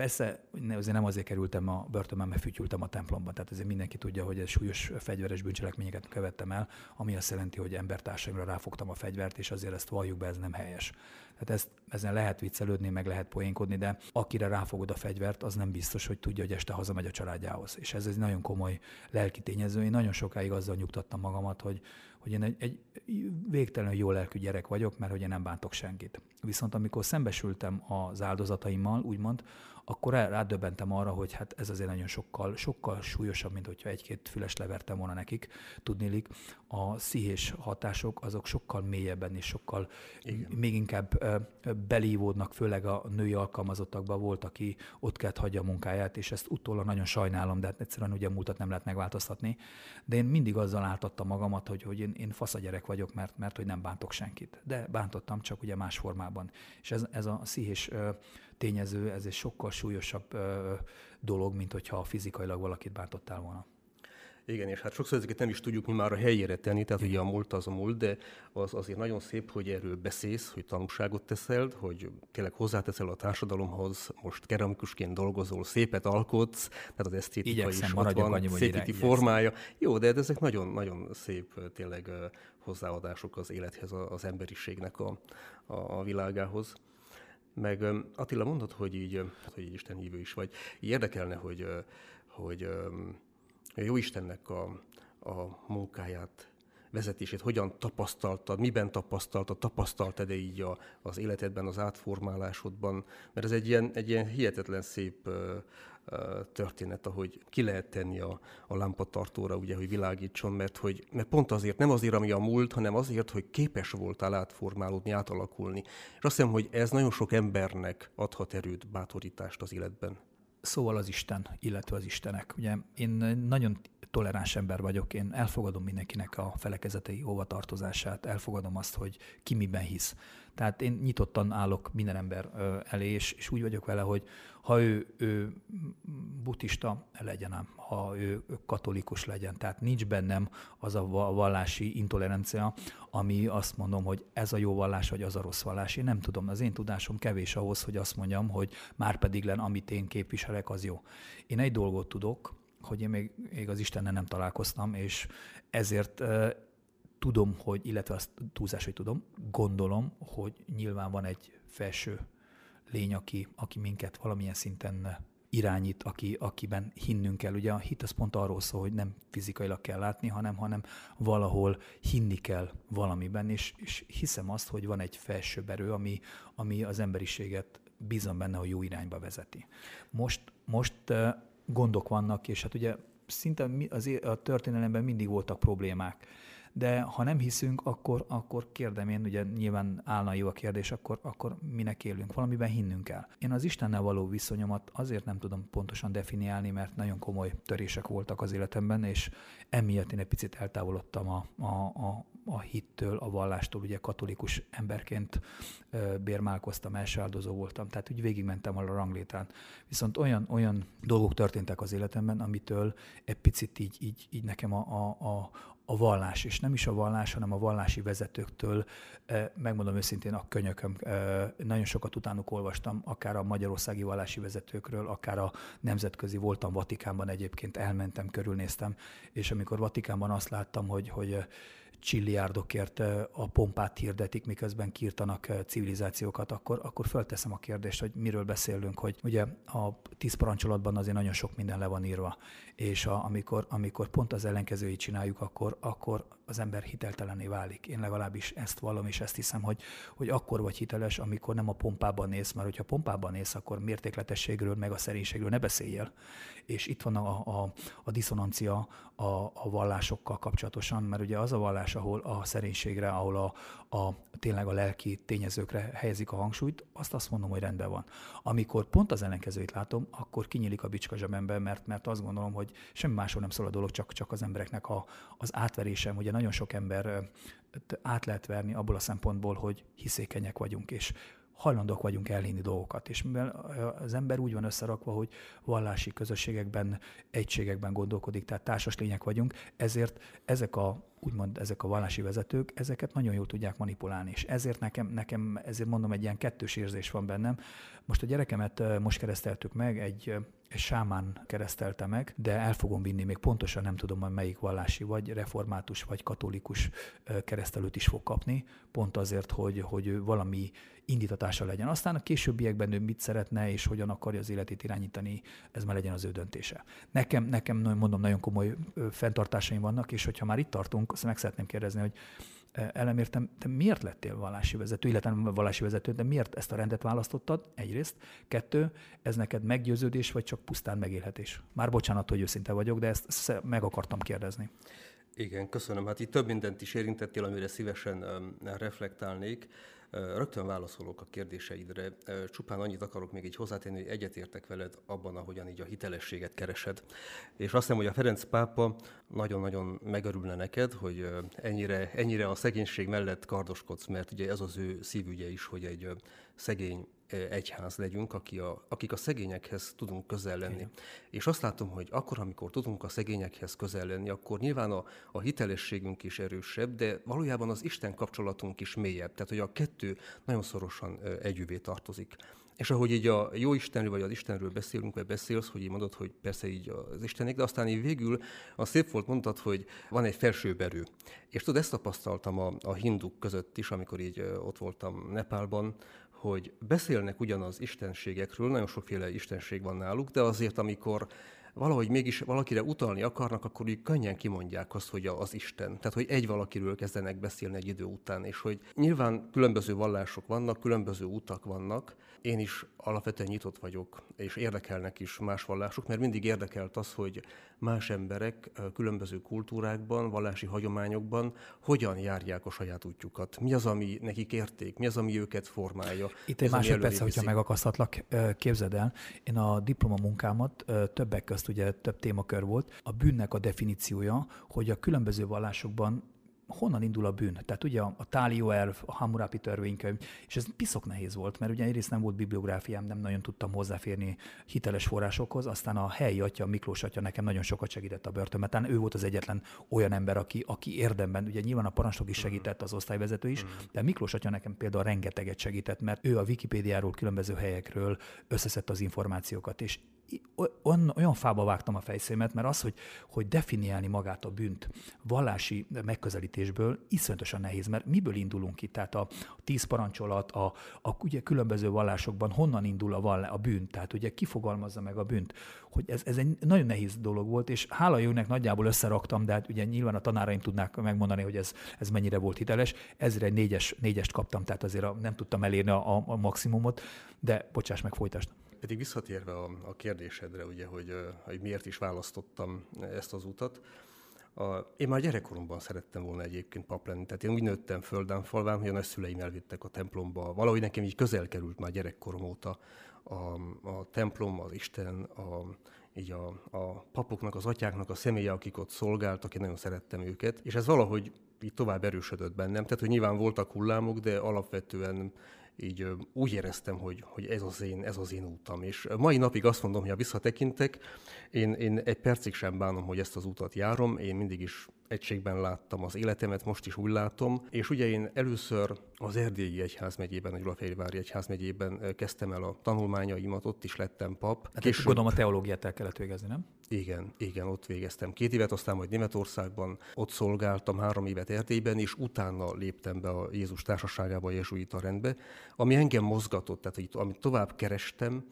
Persze azért nem azért kerültem a börtönbe, mert fütyültem a templomban. Tehát ezért mindenki tudja, hogy ez súlyos fegyveres bűncselekményeket követtem el, ami azt jelenti, hogy embertársaimra ráfogtam a fegyvert, és azért ezt valljuk be, ez nem helyes. Tehát ezt, ezen lehet viccelődni, meg lehet poénkodni, de akire ráfogod a fegyvert, az nem biztos, hogy tudja, hogy este hazamegy a családjához. És ez egy nagyon komoly lelki tényező. Én nagyon sokáig azzal nyugtattam magamat, hogy, hogy én egy, egy végtelenül jó lelkű gyerek vagyok, mert hogy én nem bántok senkit. Viszont amikor szembesültem az áldozataimmal, úgymond, akkor rádöbbentem arra, hogy hát ez azért nagyon sokkal, sokkal súlyosabb, mint hogyha egy-két füles levertem volna nekik. Tudnélik, a szíhés hatások azok sokkal mélyebben és sokkal Igen. még inkább belívódnak, főleg a női alkalmazottakban volt, aki ott kellett hagyja a munkáját, és ezt utólag nagyon sajnálom, de hát egyszerűen ugye a múltat nem lehet megváltoztatni. De én mindig azzal áltattam magamat, hogy, hogy én, én fasz a gyerek vagyok, mert, mert hogy nem bántok senkit. De bántottam, csak ugye más formában. És ez, ez a szíhés tényező, ez egy sokkal súlyosabb dolog, mint hogyha fizikailag valakit bántottál volna. Igen, és hát sokszor ezeket nem is tudjuk mi már a helyére tenni, tehát ugye a múlt az a múlt, de az azért nagyon szép, hogy erről beszélsz, hogy tanúságot teszel, hogy tényleg hozzáteszel a társadalomhoz, most keramikusként dolgozol, szépet alkotsz, tehát az esztétika Igyekszem, is ott van, annyi, szépíti formája. Jó, de ezek nagyon-nagyon szép tényleg hozzáadások az élethez, az emberiségnek a, a, a világához. Meg Attila mondod, hogy így, hogy így Isten hívő is vagy. Így érdekelne, hogy, hogy jó Istennek a, a munkáját vezetését hogyan tapasztaltad, miben tapasztaltad, tapasztaltad-e így a, az életedben, az átformálásodban, mert ez egy ilyen, egy ilyen hihetetlen szép történet, ahogy ki lehet tenni a, a lámpatartóra, ugye, hogy világítson, mert, hogy, mert pont azért, nem azért, ami a múlt, hanem azért, hogy képes voltál átformálódni, átalakulni. És azt hiszem, hogy ez nagyon sok embernek adhat erőt, bátorítást az életben. Szóval az Isten, illetve az Istenek. Ugye én nagyon toleráns ember vagyok, én elfogadom mindenkinek a felekezetei hovatartozását, elfogadom azt, hogy ki miben hisz. Tehát én nyitottan állok minden ember elé, és, és úgy vagyok vele, hogy ha ő, ő buddhista legyen ha ő katolikus legyen. Tehát nincs bennem az a vallási intolerancia, ami azt mondom, hogy ez a jó vallás, vagy az a rossz vallás. Én nem tudom, az én tudásom kevés ahhoz, hogy azt mondjam, hogy már pedig len, amit én képviselek, az jó. Én egy dolgot tudok, hogy én még, még az Istennel nem találkoztam, és ezért tudom, hogy, illetve azt túlzás, hogy tudom, gondolom, hogy nyilván van egy felső lény, aki, aki minket valamilyen szinten irányít, aki, akiben hinnünk kell. Ugye a hit az pont arról szól, hogy nem fizikailag kell látni, hanem, hanem valahol hinni kell valamiben, és, és hiszem azt, hogy van egy felsőbb erő, ami, ami az emberiséget bízom benne, hogy jó irányba vezeti. Most, most gondok vannak, és hát ugye szinte az, a történelemben mindig voltak problémák de ha nem hiszünk, akkor, akkor kérdem én, ugye nyilván állna jó a kérdés, akkor, akkor minek élünk, valamiben hinnünk kell. Én az Istennel való viszonyomat azért nem tudom pontosan definiálni, mert nagyon komoly törések voltak az életemben, és emiatt én egy picit eltávolodtam a, a, a, a hittől, a vallástól, ugye katolikus emberként bérmálkoztam, első áldozó voltam, tehát úgy végigmentem a ranglétrán. Viszont olyan, olyan dolgok történtek az életemben, amitől egy picit így, így, így nekem a, a, a, a vallás, és nem is a vallás, hanem a vallási vezetőktől, megmondom őszintén, a könyököm, nagyon sokat utánuk olvastam, akár a magyarországi vallási vezetőkről, akár a nemzetközi, voltam Vatikánban egyébként, elmentem, körülnéztem, és amikor Vatikánban azt láttam, hogy, hogy csilliárdokért a pompát hirdetik, miközben kiirtanak civilizációkat, akkor, akkor fölteszem a kérdést, hogy miről beszélünk, hogy ugye a tíz parancsolatban azért nagyon sok minden le van írva, és a, amikor, amikor pont az ellenkezőjét csináljuk, akkor, akkor az ember hiteltelené válik. Én legalábbis ezt vallom, és ezt hiszem, hogy, hogy akkor vagy hiteles, amikor nem a pompában néz, mert hogyha pompában néz, akkor mértékletességről, meg a szerénységről ne beszéljél. És itt van a, a, a diszonancia a, a vallásokkal kapcsolatosan, mert ugye az a vallás, ahol a szerénységre, ahol a, a tényleg a lelki tényezőkre helyezik a hangsúlyt, azt azt mondom, hogy rendben van. Amikor pont az ellenkezőit látom, akkor kinyílik a bicska zsebembe, mert, mert azt gondolom, hogy semmi másról nem szól a dolog, csak, csak az embereknek a, az átverésem. Ugye nagyon sok ember át lehet verni abból a szempontból, hogy hiszékenyek vagyunk, és hajlandók vagyunk elhinni dolgokat. És mivel az ember úgy van összerakva, hogy vallási közösségekben, egységekben gondolkodik, tehát társas lények vagyunk, ezért ezek a úgymond ezek a vallási vezetők, ezeket nagyon jól tudják manipulálni, és ezért nekem, nekem ezért mondom, egy ilyen kettős érzés van bennem. Most a gyerekemet most kereszteltük meg, egy, sámán keresztelte meg, de el fogom vinni, még pontosan nem tudom, hogy melyik vallási, vagy református, vagy katolikus keresztelőt is fog kapni, pont azért, hogy, hogy valami indítatása legyen. Aztán a későbbiekben ő mit szeretne, és hogyan akarja az életét irányítani, ez már legyen az ő döntése. Nekem, nekem mondom, nagyon komoly fenntartásaim vannak, és hogyha már itt tartunk, azt meg szeretném kérdezni, hogy elemértem, te miért lettél vallási vezető, illetve nem vallási vezető, de miért ezt a rendet választottad? Egyrészt. Kettő, ez neked meggyőződés, vagy csak pusztán megélhetés? Már bocsánat, hogy őszinte vagyok, de ezt meg akartam kérdezni. Igen, köszönöm. Hát itt több mindent is érintettél, amire szívesen reflektálnék. Rögtön válaszolok a kérdéseidre. Csupán annyit akarok még így hozzátenni, hogy egyetértek veled abban, ahogyan így a hitelességet keresed. És azt hiszem, hogy a Ferenc pápa nagyon-nagyon megörülne neked, hogy ennyire, ennyire a szegénység mellett kardoskodsz, mert ugye ez az ő szívügye is, hogy egy szegény egyház legyünk, aki a, akik a szegényekhez tudunk közel lenni. Igen. És azt látom, hogy akkor, amikor tudunk a szegényekhez közel lenni, akkor nyilván a, a hitelességünk is erősebb, de valójában az Isten kapcsolatunk is mélyebb. Tehát, hogy a kettő nagyon szorosan együvé tartozik. És ahogy így a jó Istenről, vagy az Istenről beszélünk, vagy beszélsz, hogy így mondod, hogy persze így az Istenek, de aztán így végül a szép volt mondtad, hogy van egy felsőbb erő. És tudod, ezt tapasztaltam a, a hinduk között is, amikor így ott voltam Nepálban, hogy beszélnek ugyanaz istenségekről, nagyon sokféle istenség van náluk, de azért, amikor valahogy mégis valakire utalni akarnak, akkor úgy könnyen kimondják azt, hogy az Isten. Tehát, hogy egy valakiről kezdenek beszélni egy idő után, és hogy nyilván különböző vallások vannak, különböző utak vannak. Én is alapvetően nyitott vagyok, és érdekelnek is más vallások, mert mindig érdekelt az, hogy más emberek különböző kultúrákban, vallási hagyományokban hogyan járják a saját útjukat. Mi az, ami nekik érték, mi az, ami őket formálja. Itt egy másodperc, hogyha megakasztatlak, képzeld el, én a diplomamunkámat többek közt ugye több témakör volt. A bűnnek a definíciója, hogy a különböző vallásokban honnan indul a bűn? Tehát ugye a, Tálió elv, a Hammurapi törvénykönyv, és ez piszok nehéz volt, mert ugye egyrészt nem volt bibliográfiám, nem nagyon tudtam hozzáférni hiteles forrásokhoz, aztán a helyi atya, Miklós atya nekem nagyon sokat segített a börtönben. ő volt az egyetlen olyan ember, aki, aki érdemben, ugye nyilván a parancsnok is segített, az osztályvezető is, de Miklós atya nekem például rengeteget segített, mert ő a Wikipédiáról, különböző helyekről összeszedte az információkat, és olyan, fába vágtam a fejszémet, mert az, hogy, hogy definiálni magát a bűnt vallási megközelítésből iszonyatosan nehéz, mert miből indulunk ki? Tehát a, tíz parancsolat, a, a ugye különböző vallásokban honnan indul a, vallá, a bűn? Tehát ugye kifogalmazza meg a bűnt? Hogy ez, ez egy nagyon nehéz dolog volt, és hála jónek nagyjából összeraktam, de hát ugye nyilván a tanáraim tudnák megmondani, hogy ez, ez mennyire volt hiteles. Ezre négyes, négyest kaptam, tehát azért a, nem tudtam elérni a, a maximumot, de bocsáss meg, folytasd. Pedig visszatérve a, a kérdésedre, ugye, hogy, hogy miért is választottam ezt az utat, a, én már gyerekkoromban szerettem volna egyébként pap lenni. Tehát én úgy nőttem földán falván, hogy a nagyszüleim elvittek a templomba. Valahogy nekem így közel került már gyerekkorom óta a, a templom, az Isten, a, így a, a papoknak, az atyáknak a személye, akik ott szolgáltak, én nagyon szerettem őket. És ez valahogy így tovább erősödött bennem. Tehát, hogy nyilván voltak hullámok, de alapvetően így úgy éreztem, hogy, hogy ez, az én, ez az én útam. És mai napig azt mondom, hogy ha visszatekintek, én, én egy percig sem bánom, hogy ezt az utat járom, én mindig is egységben láttam az életemet, most is úgy látom, és ugye én először az Erdélyi Egyházmegyében, a Gyulafehérvári Egyházmegyében kezdtem el a tanulmányaimat, ott is lettem pap. Hát Később... gondolom a teológiát el kellett végezni, nem? Igen, igen, ott végeztem két évet, aztán majd Németországban, ott szolgáltam három évet Erdélyben, és utána léptem be a Jézus társaságába, a jezsuita rendbe, ami engem mozgatott, tehát hogy amit tovább kerestem,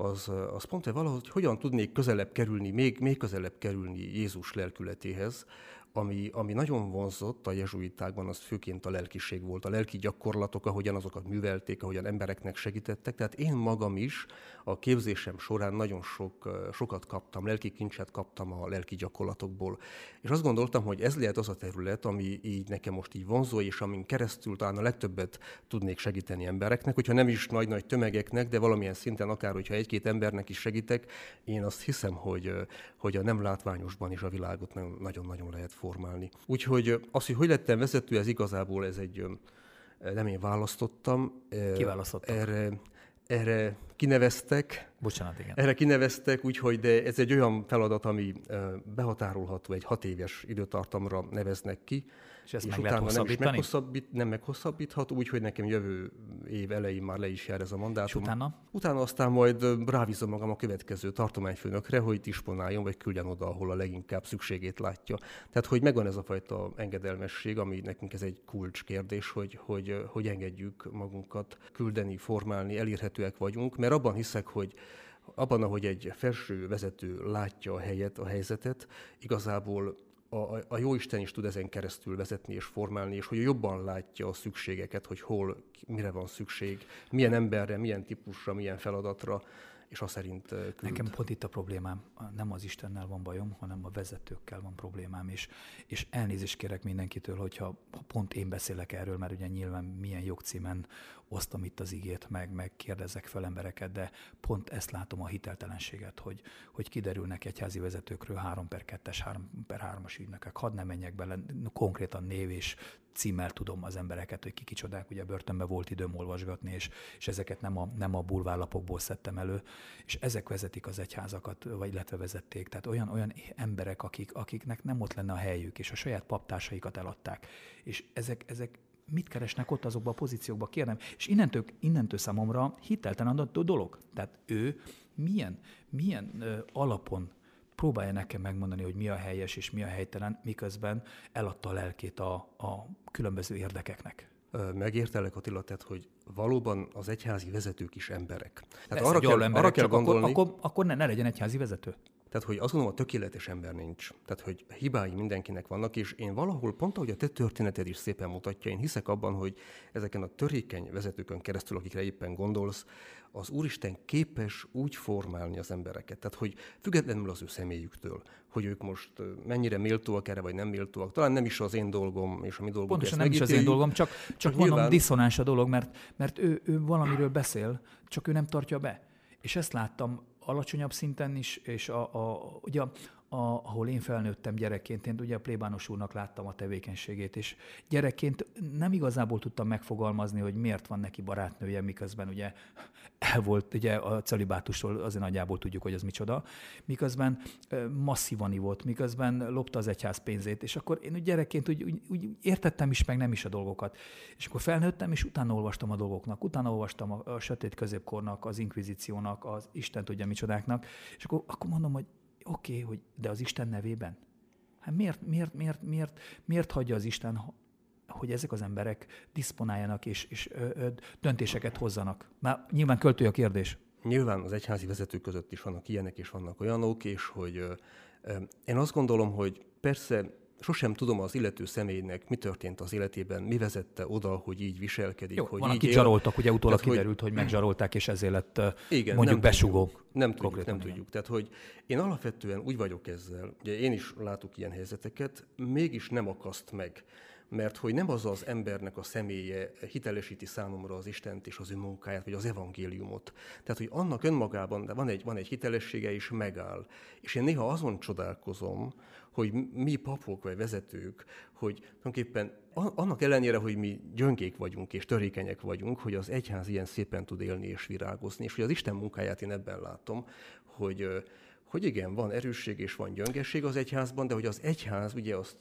az, az pont, hogy valahogy hogyan tudnék közelebb kerülni, még, még közelebb kerülni Jézus lelkületéhez, ami, ami nagyon vonzott a jezsuitákban, az főként a lelkiség volt, a lelki gyakorlatok, ahogyan azokat művelték, ahogyan embereknek segítettek. Tehát én magam is a képzésem során nagyon sok, sokat kaptam, lelki kincset kaptam a lelki gyakorlatokból. És azt gondoltam, hogy ez lehet az a terület, ami így nekem most így vonzó, és amin keresztül talán a legtöbbet tudnék segíteni embereknek, hogyha nem is nagy-nagy tömegeknek, de valamilyen szinten akár, hogyha egy-két embernek is segítek, én azt hiszem, hogy, hogy a nem látványosban is a világot nagyon-nagyon lehet formálni. Úgyhogy az, hogy hogy lettem vezető, ez igazából ez egy, nem én választottam. Ki választottak? Erre, erre kineveztek. Bocsánat, igen. Erre kineveztek, úgyhogy de ez egy olyan feladat, ami behatárolható, egy hat éves időtartamra neveznek ki. És ezt és meg utána nem, meghosszabbít, nem meghosszabbítható, úgyhogy nekem jövő év elején már le is jár ez a mandátum. És utána? Utána aztán majd rávízom magam a következő tartományfőnökre, hogy disponáljon, vagy küldjen oda, ahol a leginkább szükségét látja. Tehát, hogy megvan ez a fajta engedelmesség, ami nekünk ez egy kulcskérdés, hogy, hogy, hogy engedjük magunkat küldeni, formálni, elérhetőek vagyunk, mert abban hiszek, hogy abban, ahogy egy felső vezető látja a helyet, a helyzetet, igazából a, a Jóisten is tud ezen keresztül vezetni és formálni, és hogy jobban látja a szükségeket, hogy hol, mire van szükség, milyen emberre, milyen típusra, milyen feladatra, és azt szerint küld. Nekem pont itt a problémám, nem az Istennel van bajom, hanem a vezetőkkel van problémám, és, és elnézést kérek mindenkitől, hogyha ha pont én beszélek erről, mert ugye nyilván milyen jogcímen osztom itt az igét, meg, meg kérdezek fel embereket, de pont ezt látom a hiteltelenséget, hogy, hogy kiderülnek egyházi vezetőkről 3 per 2-es, 3 per 3-as ügynökek. Hadd ne menjek bele, konkrétan név és címmel tudom az embereket, hogy ki kicsodák, ugye börtönbe volt időm olvasgatni, és, és ezeket nem a, nem a bulvárlapokból szedtem elő, és ezek vezetik az egyházakat, vagy illetve vezették. Tehát olyan, olyan emberek, akik, akiknek nem ott lenne a helyük, és a saját paptársaikat eladták. És ezek, ezek mit keresnek ott azokban a pozíciókban, kérdem. És innentől, innentől számomra hiteltelen a dolog. Tehát ő milyen, milyen ö, alapon próbálja nekem megmondani, hogy mi a helyes és mi a helytelen, miközben eladta a lelkét a, a különböző érdekeknek. Megértelek Attila, tehát, hogy valóban az egyházi vezetők is emberek. Tehát Persze, arra kell, emberek, arra kell gondolni... Akkor, akkor, akkor ne, ne legyen egyházi vezető. Tehát, hogy azt gondolom, a tökéletes ember nincs. Tehát, hogy hibái mindenkinek vannak, és én valahol, pont ahogy a te történeted is szépen mutatja, én hiszek abban, hogy ezeken a törékeny vezetőkön keresztül, akikre éppen gondolsz, az Úristen képes úgy formálni az embereket. Tehát, hogy függetlenül az ő személyüktől, hogy ők most mennyire méltóak erre, vagy nem méltóak. Talán nem is az én dolgom, és a mi dolgunk. Pontosan nem is az én dolgom, csak, csak, csak mondom, nyilván... diszonás a dolog, mert, mert ő, ő valamiről beszél, csak ő nem tartja be. És ezt láttam alacsonyabb szinten is, és a, a, ugye a, ahol én felnőttem gyerekként, én ugye a plébános úrnak láttam a tevékenységét, és gyerekként nem igazából tudtam megfogalmazni, hogy miért van neki barátnője, miközben ugye el volt, ugye a celibátustól azért nagyjából tudjuk, hogy az micsoda, miközben masszívan volt, miközben lopta az egyház pénzét, és akkor én gyerekként úgy, úgy, úgy értettem is, meg nem is a dolgokat. És akkor felnőttem, és utána olvastam a dolgoknak, utána olvastam a, a sötét középkornak, az inkvizíciónak, az Isten tudja micsodáknak, és akkor, akkor mondom, hogy oké, okay, hogy de az Isten nevében? Hát miért, miért, miért, miért, miért hagyja az Isten, hogy ezek az emberek diszponáljanak és, és ö, ö, döntéseket hozzanak? Már nyilván költői a kérdés. Nyilván az egyházi vezetők között is vannak ilyenek és vannak olyanok, és hogy ö, ö, én azt gondolom, hogy persze sosem tudom az illető személynek, mi történt az életében, mi vezette oda, hogy így viselkedik. Jó, hogy van, így akit zsaroltak, ugye utólag Tehát, kiderült, hogy, hogy megzsarolták, és ezért lett igen, mondjuk nem besugó. Tudjuk, nem tudjuk, nem tudjuk. Tehát, hogy én alapvetően úgy vagyok ezzel, ugye én is látok ilyen helyzeteket, mégis nem akaszt meg mert hogy nem az az embernek a személye hitelesíti számomra az Istent és az ő munkáját, vagy az evangéliumot. Tehát, hogy annak önmagában de van egy, van egy hitelessége, és megáll. És én néha azon csodálkozom, hogy mi papok vagy vezetők, hogy tulajdonképpen annak ellenére, hogy mi gyöngék vagyunk és törékenyek vagyunk, hogy az egyház ilyen szépen tud élni és virágozni, és hogy az Isten munkáját én ebben látom, hogy hogy igen, van erősség és van gyöngesség az egyházban, de hogy az egyház, ugye azt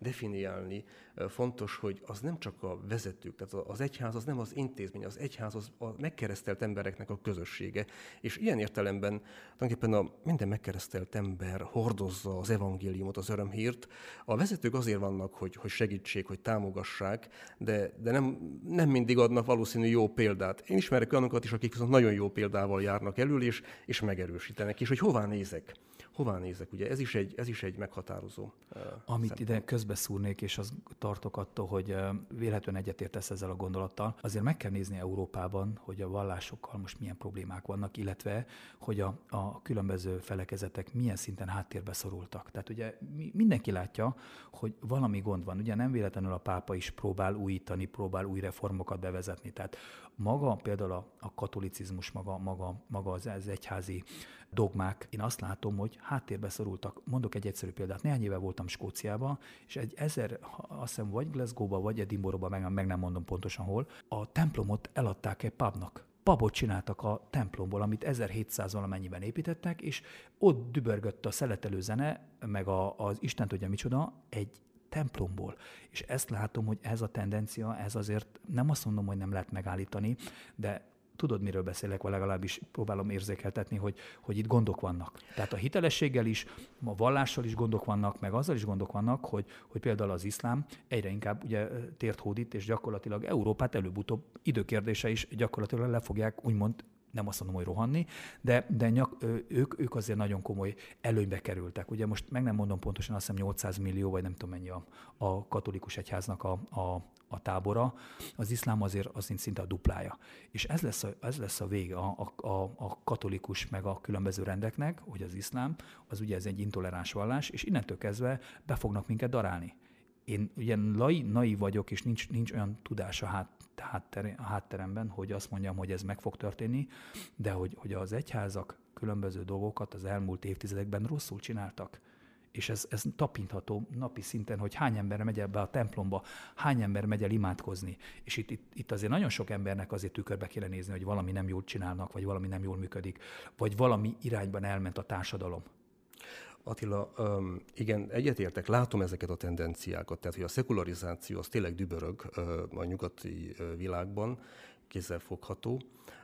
definiálni fontos, hogy az nem csak a vezetők, tehát az egyház az nem az intézmény, az egyház az a megkeresztelt embereknek a közössége. És ilyen értelemben tulajdonképpen a minden megkeresztelt ember hordozza az evangéliumot, az örömhírt. A vezetők azért vannak, hogy, hogy segítsék, hogy támogassák, de, de nem, nem mindig adnak valószínű jó példát. Én ismerek olyanokat is, akik viszont nagyon jó példával járnak elől, és, és megerősítenek, és hogy hová nézek hová nézek? Ugye ez is egy, ez is egy meghatározó uh, Amit szempont. ide közbeszúrnék, és az tartok attól, hogy véletlenül egyetértesz ezzel a gondolattal, azért meg kell nézni Európában, hogy a vallásokkal most milyen problémák vannak, illetve hogy a, a különböző felekezetek milyen szinten háttérbe szorultak. Tehát ugye mindenki látja, hogy valami gond van. Ugye nem véletlenül a pápa is próbál újítani, próbál új reformokat bevezetni. Tehát maga például a, a katolicizmus, maga, maga, maga az, az egyházi dogmák, én azt látom, hogy háttérbe szorultak. Mondok egy egyszerű példát. Néhány éve voltam Skóciában, és egy ezer, azt hiszem, vagy Glasgow-ba, vagy Edinburgh-ba, meg, meg nem mondom pontosan hol, a templomot eladták egy pubnak pubot csináltak a templomból, amit 1700 valamennyiben építettek, és ott dübörgött a szeletelő zene, meg a, az Isten tudja micsoda, egy templomból. És ezt látom, hogy ez a tendencia, ez azért nem azt mondom, hogy nem lehet megállítani, de tudod, miről beszélek, vagy legalábbis próbálom érzékeltetni, hogy, hogy itt gondok vannak. Tehát a hitelességgel is, a vallással is gondok vannak, meg azzal is gondok vannak, hogy, hogy például az iszlám egyre inkább ugye tért hódít, és gyakorlatilag Európát előbb-utóbb időkérdése is gyakorlatilag le fogják úgymond nem azt mondom, hogy rohanni, de, de nyak, ők, ők azért nagyon komoly előnybe kerültek. Ugye most meg nem mondom pontosan, azt hiszem 800 millió, vagy nem tudom mennyi a, a katolikus egyháznak a, a, a tábora, az iszlám azért az szinte a duplája. És ez lesz a, ez lesz a vége a, a, a katolikus meg a különböző rendeknek, hogy az iszlám, az ugye ez egy intoleráns vallás, és innentől kezdve be fognak minket darálni. Én ugye lai, naiv vagyok, és nincs, nincs olyan tudás a, hát, háttere, a hátteremben, hogy azt mondjam, hogy ez meg fog történni, de hogy, hogy az egyházak különböző dolgokat az elmúlt évtizedekben rosszul csináltak és ez, ez tapintható napi szinten, hogy hány ember megy be a templomba, hány ember megy el imádkozni. És itt, itt, itt azért nagyon sok embernek azért tükörbe kéne nézni, hogy valami nem jól csinálnak, vagy valami nem jól működik, vagy valami irányban elment a társadalom. Attila, um, igen, egyetértek, látom ezeket a tendenciákat, tehát hogy a szekularizáció az tényleg dübörög uh, a nyugati uh, világban, kézzelfogható,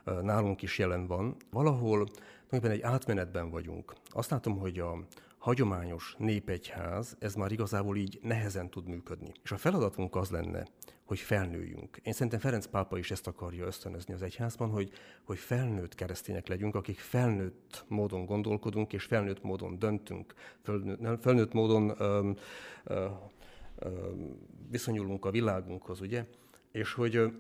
uh, nálunk is jelen van. Valahol tulajdonképpen egy átmenetben vagyunk. Azt látom, hogy a, hagyományos népegyház, ez már igazából így nehezen tud működni. És a feladatunk az lenne, hogy felnőjünk. Én szerintem Ferenc pápa is ezt akarja ösztönözni az egyházban, hogy, hogy felnőtt keresztények legyünk, akik felnőtt módon gondolkodunk, és felnőtt módon döntünk, felnőtt, felnőtt módon ö, ö, ö, viszonyulunk a világunkhoz, ugye? És hogy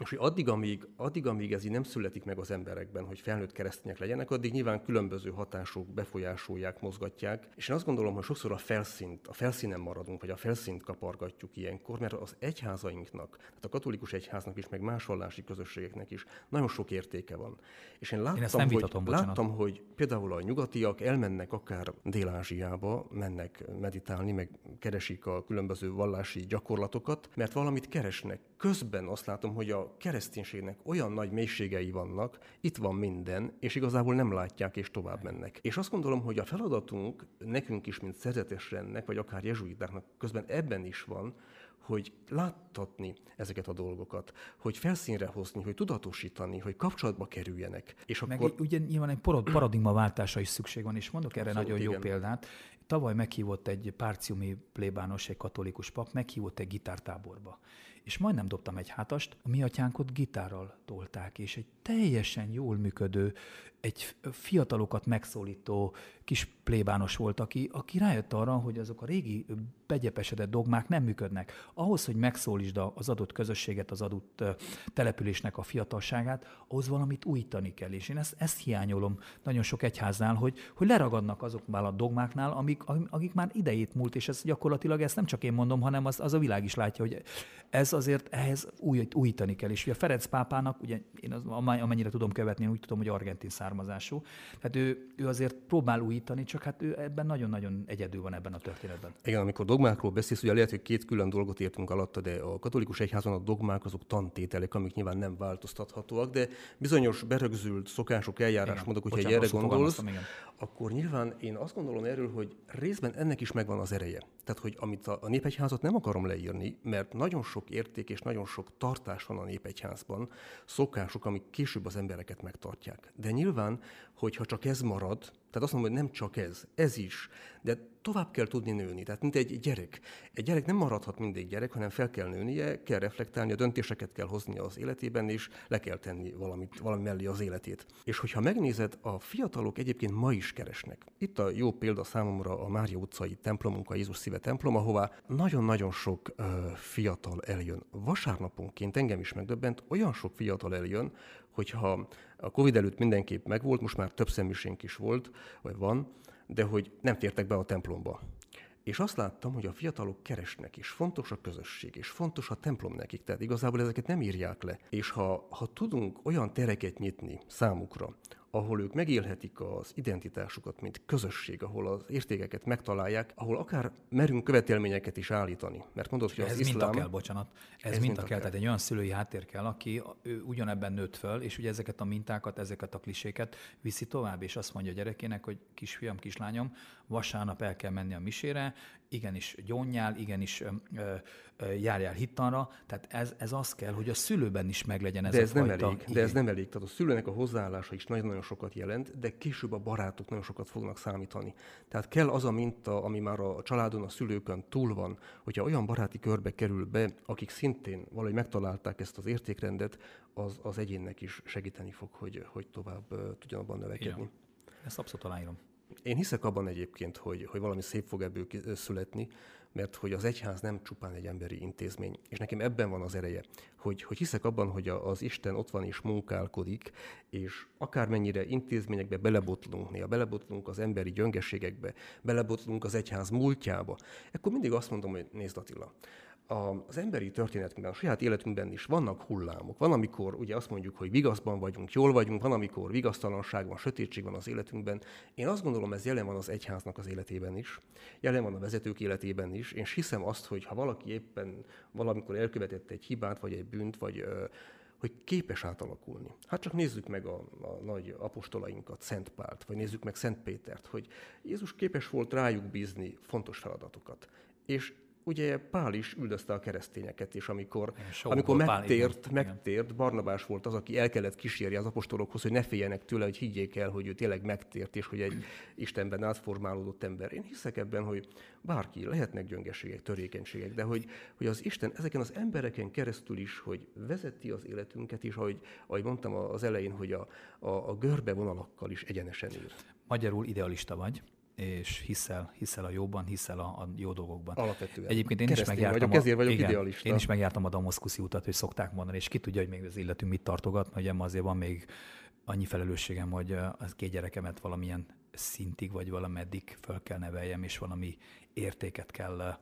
és hogy addig amíg, addig, amíg ez így nem születik meg az emberekben, hogy felnőtt keresztények legyenek, addig nyilván különböző hatások befolyásolják, mozgatják. És én azt gondolom, hogy sokszor a felszínt, a felszínen maradunk, vagy a felszínt kapargatjuk ilyenkor, mert az egyházainknak, tehát a katolikus egyháznak is, meg más vallási közösségeknek is nagyon sok értéke van. És én láttam, én hogy, vitatom, láttam hogy például a nyugatiak elmennek akár Dél-Ázsiába, mennek meditálni, meg keresik a különböző vallási gyakorlatokat, mert valamit keresnek. Közben azt látom, hogy a kereszténységnek olyan nagy mélységei vannak, itt van minden, és igazából nem látják, és tovább mennek. És azt gondolom, hogy a feladatunk nekünk is, mint szerzetesrennek, vagy akár jezsuitáknak közben ebben is van, hogy láttatni ezeket a dolgokat, hogy felszínre hozni, hogy tudatosítani, hogy kapcsolatba kerüljenek. És Meg akkor... ugye nyilván egy paradigmaváltásra is szükség van, és mondok erre Abszolút, nagyon jó igen. példát. Tavaly meghívott egy párciumi plébános, egy katolikus pap, meghívott egy gitártáborba és majdnem dobtam egy hátast, a mi atyánkot gitárral tolták, és egy teljesen jól működő, egy fiatalokat megszólító kis plébános volt, aki, aki rájött arra, hogy azok a régi begyepesedett dogmák nem működnek. Ahhoz, hogy megszólítsd az adott közösséget, az adott településnek a fiatalságát, ahhoz valamit újítani kell. És én ezt, ezt hiányolom nagyon sok egyháznál, hogy, hogy leragadnak azoknál a dogmáknál, amik, akik már idejét múlt, és ez gyakorlatilag ezt nem csak én mondom, hanem az, az a világ is látja, hogy ez azért ehhez új, újítani kell. És ugye Ferenc pápának, ugye én az, amennyire tudom követni, én úgy tudom, hogy argentin származású, tehát ő, ő azért próbál újítani, csak hát ő ebben nagyon-nagyon egyedül van ebben a történetben. Igen, amikor dogmákról beszélsz, ugye lehet, hogy két külön dolgot értünk alatta, de a katolikus egyházon a dogmák azok tantételek, amik nyilván nem változtathatóak, de bizonyos berögzült szokások, eljárásmódok, hogyha erre gondolsz, akkor nyilván én azt gondolom erről, hogy részben ennek is megvan az ereje. Tehát, hogy amit a, a népegyházat nem akarom leírni, mert nagyon sok érték és nagyon sok tartás van a népegyházban, szokások, amik később az embereket megtartják. De nyilván, hogyha csak ez marad, tehát azt mondom, hogy nem csak ez, ez is, de tovább kell tudni nőni, tehát mint egy gyerek. Egy gyerek nem maradhat mindig gyerek, hanem fel kell nőnie, kell reflektálni, a döntéseket kell hozni az életében, és le kell tenni valamit, valami mellé az életét. És hogyha megnézed, a fiatalok egyébként ma is keresnek. Itt a jó példa számomra a Mária utcai templomunk, a Jézus szíve templom, ahová nagyon-nagyon sok ö, fiatal eljön. Vasárnaponként engem is megdöbbent, olyan sok fiatal eljön, hogyha a Covid előtt mindenképp megvolt, most már több szemmisénk is volt, vagy van, de hogy nem fértek be a templomba. És azt láttam, hogy a fiatalok keresnek, és fontos a közösség, és fontos a templom nekik, tehát igazából ezeket nem írják le. És ha, ha tudunk olyan tereket nyitni számukra, ahol ők megélhetik az identitásukat, mint közösség, ahol az értékeket megtalálják, ahol akár merünk követelményeket is állítani. Mert mondod, hogy az ez iszlám... minta kell, bocsánat. Ez, ez minta, minta kell, kell, tehát egy olyan szülői háttér kell, aki ő ugyanebben nőtt föl, és ugye ezeket a mintákat, ezeket a kliséket viszi tovább, és azt mondja a gyerekének, hogy kisfiam, kislányom, vasárnap el kell menni a misére, igenis gyónnyál, igenis ö, ö, járjál hittanra, tehát ez, ez az kell, hogy a szülőben is meglegyen ez de ez a nem elég, De ez nem elég, tehát a szülőnek a hozzáállása is nagyon-nagyon sokat jelent, de később a barátok nagyon sokat fognak számítani. Tehát kell az a minta, ami már a családon, a szülőkön túl van, hogyha olyan baráti körbe kerül be, akik szintén valahogy megtalálták ezt az értékrendet, az, az egyénnek is segíteni fog, hogy, hogy tovább tudjon abban növekedni. Igen. Ezt abszolút aláírom. Én hiszek abban egyébként, hogy, hogy valami szép fog ebből születni, mert hogy az egyház nem csupán egy emberi intézmény, és nekem ebben van az ereje, hogy, hogy hiszek abban, hogy az Isten ott van és munkálkodik, és akármennyire intézményekbe belebotlunk, néha belebotlunk az emberi gyöngeségekbe, belebotlunk az egyház múltjába, akkor mindig azt mondom, hogy nézd Attila, az emberi történetünkben, a saját életünkben is vannak hullámok. Van, amikor ugye azt mondjuk, hogy vigaszban vagyunk, jól vagyunk, van, amikor vigasztalanság van, sötétség van az életünkben. Én azt gondolom, ez jelen van az egyháznak az életében is, jelen van a vezetők életében is. Én hiszem azt, hogy ha valaki éppen valamikor elkövetett egy hibát, vagy egy bűnt, vagy hogy képes átalakulni. Hát csak nézzük meg a, a nagy apostolainkat, Szent Pált, vagy nézzük meg Szent Pétert, hogy Jézus képes volt rájuk bízni fontos feladatokat. És ugye Pál is üldözte a keresztényeket, és amikor, amikor megtért, Pál, megtért, Barnabás volt az, aki el kellett kísérje az apostolokhoz, hogy ne féljenek tőle, hogy higgyék el, hogy ő tényleg megtért, és hogy egy Istenben átformálódott ember. Én hiszek ebben, hogy bárki, lehetnek gyöngeségek, törékenységek, de hogy, hogy az Isten ezeken az embereken keresztül is, hogy vezeti az életünket, és ahogy, ahogy mondtam az elején, hogy a, a, a görbe vonalakkal is egyenesen ír. Magyarul idealista vagy és hiszel, hiszel a jóban, hiszel a, a jó dolgokban. Alapvetően. Egyébként én is megjártam vagyok, a, ezért vagyok igen, idealista. Én is megjártam a Damoszkuszi utat, hogy szokták mondani, és ki tudja, hogy még az illetünk mit tartogat, hogy azért van még annyi felelősségem, hogy az két gyerekemet valamilyen szintig, vagy valameddig föl kell neveljem, és valami értéket kell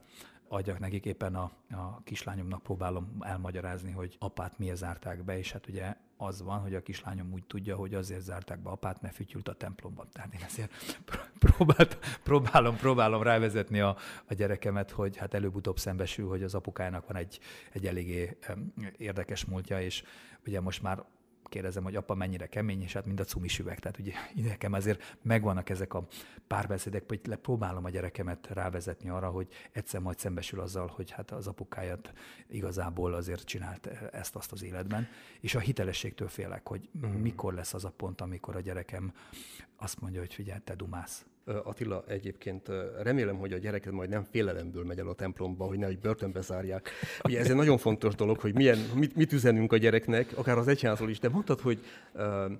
adjak nekik. Éppen a, a kislányomnak próbálom elmagyarázni, hogy apát miért zárták be, és hát ugye az van, hogy a kislányom úgy tudja, hogy azért zárták be apát, mert fütyült a templomban. Tehát én ezért próbált, próbálom, próbálom rávezetni a, a gyerekemet, hogy hát előbb-utóbb szembesül, hogy az apukájának van egy, egy eléggé érdekes múltja, és ugye most már kérdezem, hogy apa mennyire kemény, és hát mind a cumis üveg. Tehát ugye nekem azért megvannak ezek a párbeszédek, hogy próbálom a gyerekemet rávezetni arra, hogy egyszer majd szembesül azzal, hogy hát az apukáját igazából azért csinált ezt-azt az életben. És a hitelességtől félek, hogy uh-huh. mikor lesz az a pont, amikor a gyerekem azt mondja, hogy figyelj, te dumász Attila, egyébként remélem, hogy a gyereked majd nem félelemből megy el a templomba, hogy nehogy börtönbe zárják. Ugye ez egy nagyon fontos dolog, hogy milyen, mit, mit üzenünk a gyereknek, akár az egyházról is. De mondtad, hogy uh,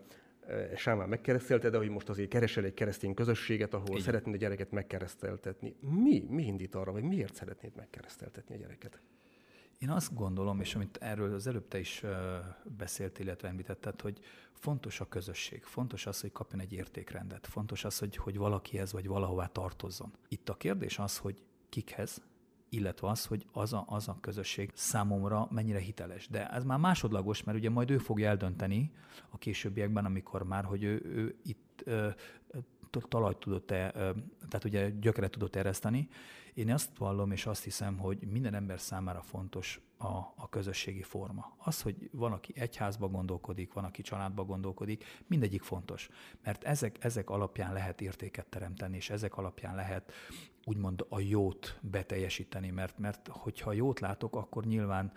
Sámán megkeresztelte, de hogy most azért keresel egy keresztény közösséget, ahol Igen. szeretnéd a gyereket megkereszteltetni. Mi, mi indít arra, vagy miért szeretnéd megkereszteltetni a gyereket? Én azt gondolom, és amit erről az előbb te is beszéltél, illetve említetted, hogy fontos a közösség, fontos az, hogy kapjon egy értékrendet, fontos az, hogy, hogy valakihez vagy valahová tartozzon. Itt a kérdés az, hogy kikhez, illetve az, hogy az a, az a közösség számomra mennyire hiteles. De ez már másodlagos, mert ugye majd ő fogja eldönteni a későbbiekben, amikor már, hogy ő, ő itt ö, talajt tudott-e, tehát ugye gyökeret tudott ereszteni. Én azt vallom és azt hiszem, hogy minden ember számára fontos a, a közösségi forma. Az, hogy van, aki egyházba gondolkodik, van, aki családba gondolkodik, mindegyik fontos. Mert ezek, ezek alapján lehet értéket teremteni, és ezek alapján lehet úgymond a jót beteljesíteni, mert, mert hogyha jót látok, akkor nyilván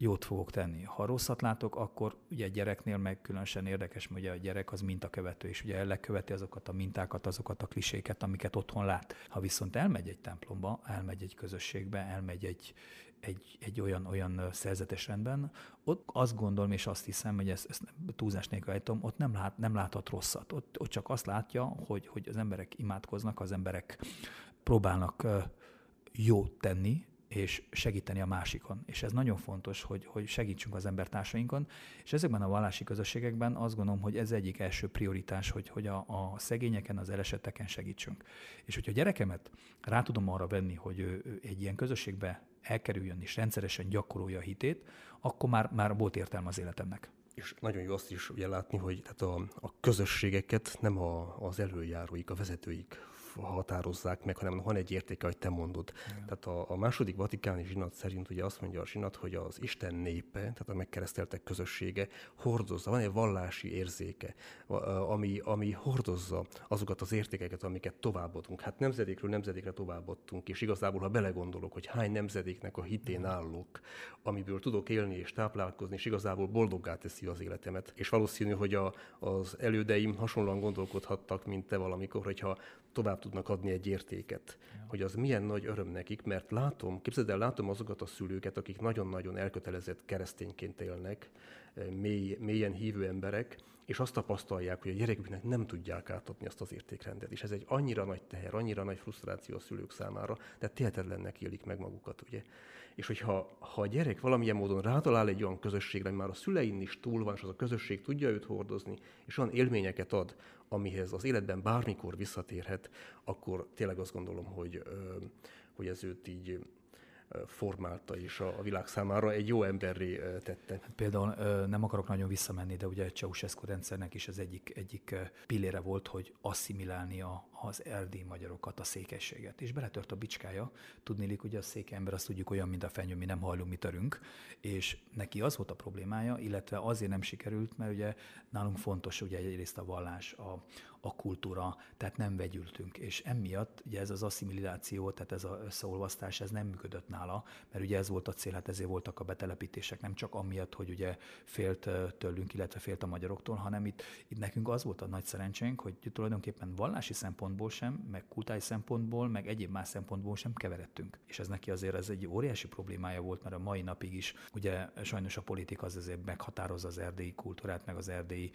jót fogok tenni. Ha rosszat látok, akkor ugye egy gyereknél meg különösen érdekes, hogy a gyerek az mintakövető, és ugye leköveti azokat a mintákat, azokat a kliséket, amiket otthon lát. Ha viszont elmegy egy templomba, elmegy egy közösségbe, elmegy egy, egy, egy olyan, olyan szerzetes rendben, ott azt gondolom és azt hiszem, hogy ezt, ezt túlzás nélkül állítom, ott nem, lát, nem láthat rosszat. Ott, ott csak azt látja, hogy, hogy az emberek imádkoznak, az emberek próbálnak jót tenni, és segíteni a másikon. És ez nagyon fontos, hogy, hogy segítsünk az embertársainkon. És ezekben a vallási közösségekben azt gondolom, hogy ez egyik első prioritás, hogy, hogy a, a szegényeken, az eleseteken segítsünk. És hogyha a gyerekemet rá tudom arra venni, hogy ő, egy ilyen közösségbe elkerüljön és rendszeresen gyakorolja a hitét, akkor már, már volt értelme az életemnek. És nagyon jó azt is ugye látni, hogy tehát a, a közösségeket nem a, az előjáróik, a vezetőik határozzák meg, hanem van egy értéke, hogy te mondod. Igen. Tehát a, a második vatikáni zsinat szerint ugye azt mondja a zsinat, hogy az Isten népe, tehát a megkereszteltek közössége hordozza, van egy vallási érzéke, ami, ami hordozza azokat az értékeket, amiket továbbadunk. Hát nemzedékről nemzedékre továbbadtunk, és igazából, ha belegondolok, hogy hány nemzedéknek a hitén állok, amiből tudok élni és táplálkozni, és igazából boldoggá teszi az életemet. És valószínű, hogy a, az elődeim hasonlóan gondolkodhattak, mint te valamikor, hogyha tovább tudnak adni egy értéket, ja. hogy az milyen nagy öröm nekik, mert látom, képzeld el, látom azokat a szülőket, akik nagyon-nagyon elkötelezett keresztényként élnek, eh, mély, mélyen hívő emberek, és azt tapasztalják, hogy a gyereküknek nem tudják átadni azt az értékrendet. És ez egy annyira nagy teher, annyira nagy frusztráció a szülők számára, de tehetetlennek élik meg magukat, ugye. És hogyha ha a gyerek valamilyen módon rátalál egy olyan közösségre, már a szülein is túl van, és az a közösség tudja őt hordozni, és olyan élményeket ad, amihez az életben bármikor visszatérhet, akkor tényleg azt gondolom, hogy, hogy ez őt így formálta és a világ számára egy jó emberré tette. Hát például nem akarok nagyon visszamenni, de ugye Ceausescu rendszernek is az egyik, egyik pillére volt, hogy asszimilálni az erdély magyarokat, a székességet. És beletört a bicskája, tudnélik, hogy a széke ember azt tudjuk olyan, mint a fenyő, mi nem hajlunk, mi törünk, és neki az volt a problémája, illetve azért nem sikerült, mert ugye nálunk fontos ugye egyrészt a vallás, a, a kultúra, tehát nem vegyültünk, és emiatt ugye ez az asszimiláció, tehát ez az összeolvasztás, ez nem működött nála, mert ugye ez volt a cél, hát ezért voltak a betelepítések, nem csak amiatt, hogy ugye félt tőlünk, illetve félt a magyaroktól, hanem itt, itt nekünk az volt a nagy szerencsénk, hogy tulajdonképpen vallási szempontból sem, meg kultúrai szempontból, meg egyéb más szempontból sem keveredtünk. És ez neki azért ez egy óriási problémája volt, mert a mai napig is ugye sajnos a politika az azért meghatározza az erdélyi kultúrát, meg az erdélyi,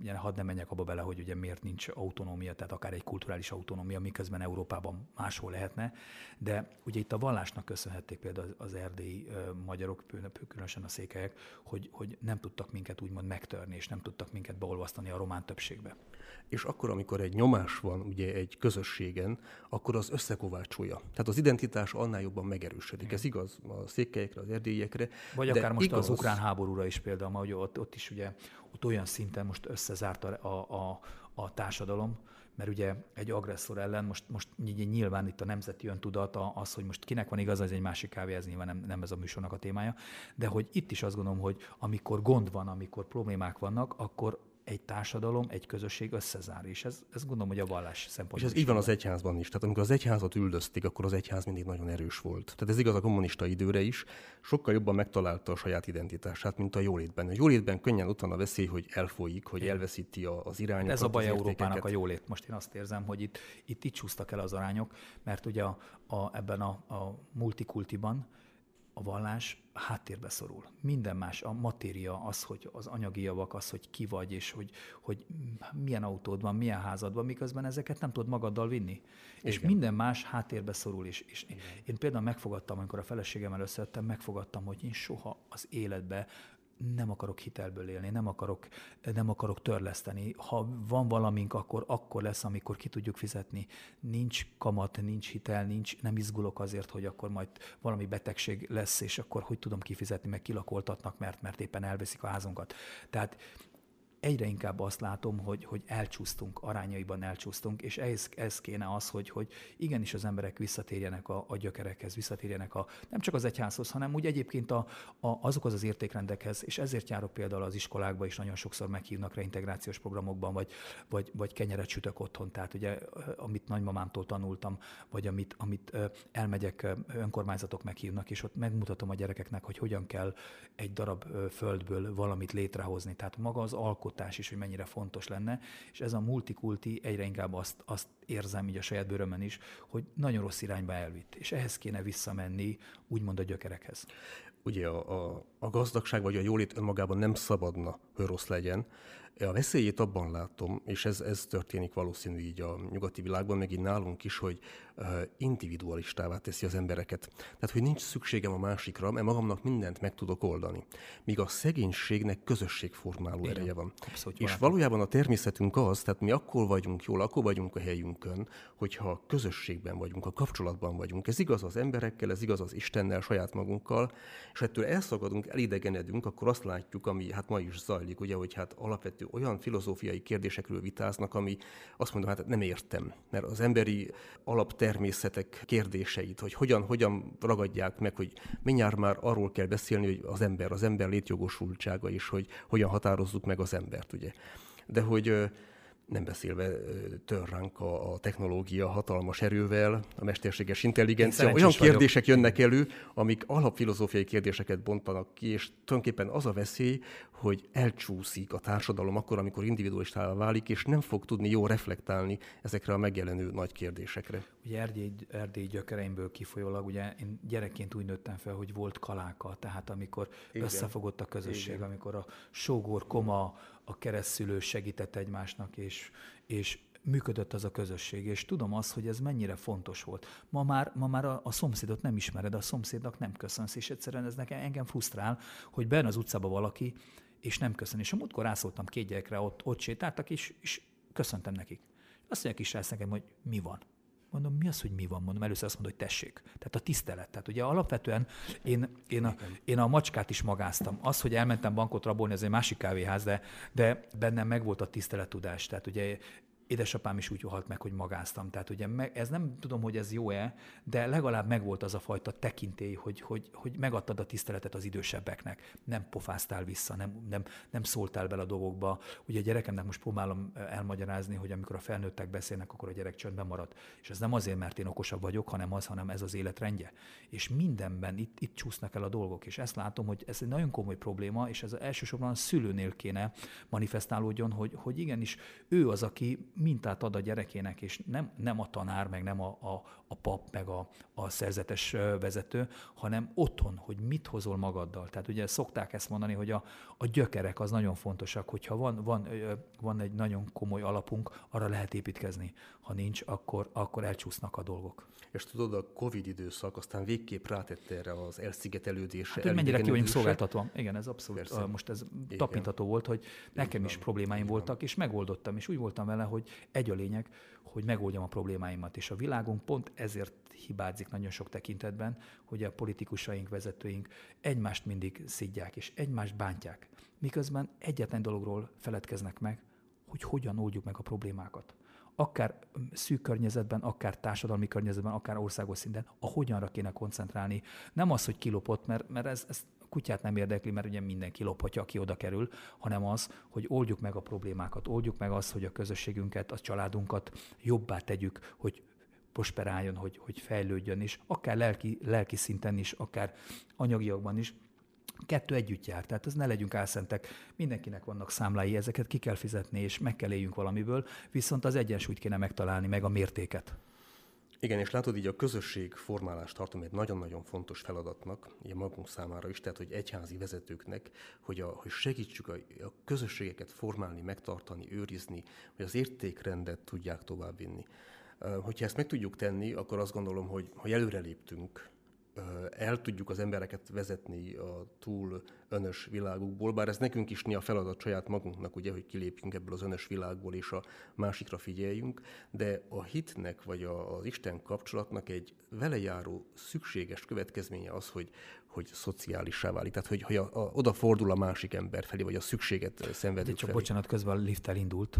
ugye hadd nem menjek abba bele, hogy ugye miért nincs nincs autonómia, tehát akár egy kulturális autonómia, miközben Európában máshol lehetne, de ugye itt a vallásnak köszönhették például az erdélyi magyarok, különösen a székelyek, hogy, hogy nem tudtak minket úgymond megtörni, és nem tudtak minket beolvasztani a román többségbe. És akkor, amikor egy nyomás van ugye egy közösségen, akkor az összekovácsolja. Tehát az identitás annál jobban megerősödik. Ez igaz a székelyekre, az erdélyekre. Vagy akár most igaz... az ukrán háborúra is például, hogy ott, ott is ugye ott olyan szinten most összezárt a, a, a, a társadalom, mert ugye egy agresszor ellen most, most nyilván itt a nemzeti öntudata az, hogy most kinek van igaz, ez egy másik kávé, ez nyilván nem, nem ez a műsornak a témája, de hogy itt is azt gondolom, hogy amikor gond van, amikor problémák vannak, akkor egy társadalom, egy közösség összezár, és ez, ez gondolom, hogy a vallás szempontjából. És ez így van az egyházban is. Tehát amikor az egyházat üldözték, akkor az egyház mindig nagyon erős volt. Tehát ez igaz a kommunista időre is, sokkal jobban megtalálta a saját identitását, mint a jólétben. A jólétben könnyen utána veszély, hogy elfolyik, hogy elveszíti az irányokat. Ez a baj Európának a jólét. Most én azt érzem, hogy itt, itt, itt csúsztak el az arányok, mert ugye a, a, ebben a, a multikultiban a vallás háttérbe szorul. Minden más, a matéria, az, hogy az anyagi javak, az, hogy ki vagy, és hogy, hogy milyen autód van, milyen házad van, miközben ezeket nem tudod magaddal vinni. Igen. És minden más háttérbe szorul. És, és én például megfogadtam, amikor a feleségemmel összejöttem, megfogadtam, hogy én soha az életbe nem akarok hitelből élni, nem akarok, nem akarok törleszteni. Ha van valamink, akkor akkor lesz, amikor ki tudjuk fizetni. Nincs kamat, nincs hitel, nincs, nem izgulok azért, hogy akkor majd valami betegség lesz, és akkor hogy tudom kifizetni, meg kilakoltatnak, mert, mert éppen elveszik a házunkat. Tehát egyre inkább azt látom, hogy, hogy elcsúsztunk, arányaiban elcsúsztunk, és ez, ez kéne az, hogy, hogy igenis az emberek visszatérjenek a, a gyökerekhez, visszatérjenek a, nem csak az egyházhoz, hanem úgy egyébként a, a, azokhoz az értékrendekhez, és ezért járok például az iskolákba is nagyon sokszor meghívnak reintegrációs programokban, vagy, vagy, vagy kenyeret sütök otthon, tehát ugye amit nagymamámtól tanultam, vagy amit, amit elmegyek, önkormányzatok meghívnak, és ott megmutatom a gyerekeknek, hogy hogyan kell egy darab földből valamit létrehozni. Tehát maga az alkot alkotás is, hogy mennyire fontos lenne, és ez a multikulti egyre inkább azt, azt érzem így a saját bőrömön is, hogy nagyon rossz irányba elvitt, és ehhez kéne visszamenni, úgymond a gyökerekhez. Ugye a, a, a gazdagság vagy a jólét önmagában nem szabadna, hogy rossz legyen, a veszélyét abban látom, és ez, ez történik valószínű így a nyugati világban, meg így nálunk is, hogy individualistává teszi az embereket. Tehát, hogy nincs szükségem a másikra, mert magamnak mindent meg tudok oldani. Míg a szegénységnek közösségformáló Igen. ereje van. Abszolút, és valójában a természetünk az, tehát mi akkor vagyunk jól, akkor vagyunk a helyünkön, hogyha közösségben vagyunk, a kapcsolatban vagyunk. Ez igaz az emberekkel, ez igaz az Istennel, saját magunkkal, és ettől elszakadunk, elidegenedünk, akkor azt látjuk, ami hát ma is zajlik, ugye, hogy hát alapvető olyan filozófiai kérdésekről vitáznak, ami azt mondom, hát nem értem. Mert az emberi alaptermészetek kérdéseit, hogy hogyan, hogyan ragadják meg, hogy mindjárt már arról kell beszélni, hogy az ember, az ember létjogosultsága is, hogy hogyan határozzuk meg az embert, ugye. De hogy nem beszélve tör ránk a, a technológia hatalmas erővel, a mesterséges intelligencia. Olyan kérdések vagyok. jönnek elő, amik alapfilozófiai kérdéseket bontanak ki, és tulajdonképpen az a veszély, hogy elcsúszik a társadalom akkor, amikor individualistává válik, és nem fog tudni jó reflektálni ezekre a megjelenő nagy kérdésekre. Ugye Erdély, Erdély gyökereimből kifolyólag, ugye én gyerekként úgy nőttem fel, hogy volt kaláka, tehát amikor Igen. összefogott a közösség, Igen. amikor a sógor, koma, a keresztülő segített egymásnak, és, és működött az a közösség, és tudom azt, hogy ez mennyire fontos volt. Ma már, ma már a, a szomszédot nem ismered, a szomszédnak nem köszönsz, és egyszerűen ez nekem engem frusztrál, hogy benne az utcába valaki, és nem köszön. És a múltkor rászóltam két gyerekre, ott, ott sétáltak, és, és köszöntem nekik. Azt mondják is nekem, hogy mi van. Mondom, mi az, hogy mi van? Mondom, először azt mondom, hogy tessék. Tehát a tisztelet. Tehát ugye alapvetően én, én, a, én a macskát is magáztam. Az, hogy elmentem bankot rabolni, az egy másik kávéház, de, de bennem megvolt a tisztelettudás. Tehát ugye édesapám is úgy halt meg, hogy magáztam. Tehát ugye ez nem tudom, hogy ez jó-e, de legalább megvolt az a fajta tekintély, hogy, hogy, hogy megadtad a tiszteletet az idősebbeknek. Nem pofáztál vissza, nem, nem, nem szóltál bele a dolgokba. Ugye a gyerekemnek most próbálom elmagyarázni, hogy amikor a felnőttek beszélnek, akkor a gyerek csöndben marad. És ez nem azért, mert én okosabb vagyok, hanem az, hanem ez az életrendje. És mindenben itt, itt csúsznak el a dolgok. És ezt látom, hogy ez egy nagyon komoly probléma, és ez elsősorban a szülőnél kéne manifestálódjon, hogy, hogy igenis ő az, aki mintát ad a gyerekének, és nem, nem a tanár, meg nem a, a, a pap, meg a, a szerzetes vezető, hanem otthon, hogy mit hozol magaddal. Tehát ugye szokták ezt mondani, hogy a, a gyökerek az nagyon fontosak, hogyha van, van, van egy nagyon komoly alapunk, arra lehet építkezni. Ha nincs, akkor, akkor elcsúsznak a dolgok. És tudod, a Covid időszak aztán végképp rátette erre az elszigetelődésre. Hát, hogy mennyire ki vagyunk szolgáltatva. Igen, ez abszolút, Persze. most ez Igen. tapintató volt, hogy nekem is problémáim Igen. voltak, és megoldottam, és úgy voltam vele, hogy egy a lényeg, hogy megoldjam a problémáimat. És a világunk pont ezért hibázik nagyon sok tekintetben, hogy a politikusaink, vezetőink egymást mindig szidják, és egymást bántják. Miközben egyetlen dologról feledkeznek meg, hogy hogyan oldjuk meg a problémákat akár szűk környezetben, akár társadalmi környezetben, akár országos szinten, a hogyanra kéne koncentrálni. Nem az, hogy kilopott, mert, mert ez, ez kutyát nem érdekli, mert ugye mindenki lophatja, aki oda kerül, hanem az, hogy oldjuk meg a problémákat, oldjuk meg azt, hogy a közösségünket, a családunkat jobbá tegyük, hogy prosperáljon, hogy, hogy fejlődjön, és akár lelki, lelki szinten is, akár anyagiakban is, Kettő együtt jár, tehát ez ne legyünk álszentek. Mindenkinek vannak számlái, ezeket ki kell fizetni, és meg kell éljünk valamiből, viszont az egyensúlyt kéne megtalálni, meg a mértéket. Igen, és látod, így a közösség formálást tartom egy nagyon-nagyon fontos feladatnak, ilyen magunk számára is, tehát hogy egyházi vezetőknek, hogy, a, hogy segítsük a, a közösségeket formálni, megtartani, őrizni, hogy az értékrendet tudják továbbvinni. Hogyha ezt meg tudjuk tenni, akkor azt gondolom, hogy, hogy előreléptünk el tudjuk az embereket vezetni a túl önös világukból, bár ez nekünk is a feladat saját magunknak, ugye, hogy kilépjünk ebből az önös világból, és a másikra figyeljünk, de a hitnek, vagy az Isten kapcsolatnak egy velejáró szükséges következménye az, hogy, hogy szociálissá válik. Tehát, hogy, hogy a, a, odafordul a másik ember felé, vagy a szükséget szenvedő Csak felé. bocsánat, közben a lift elindult.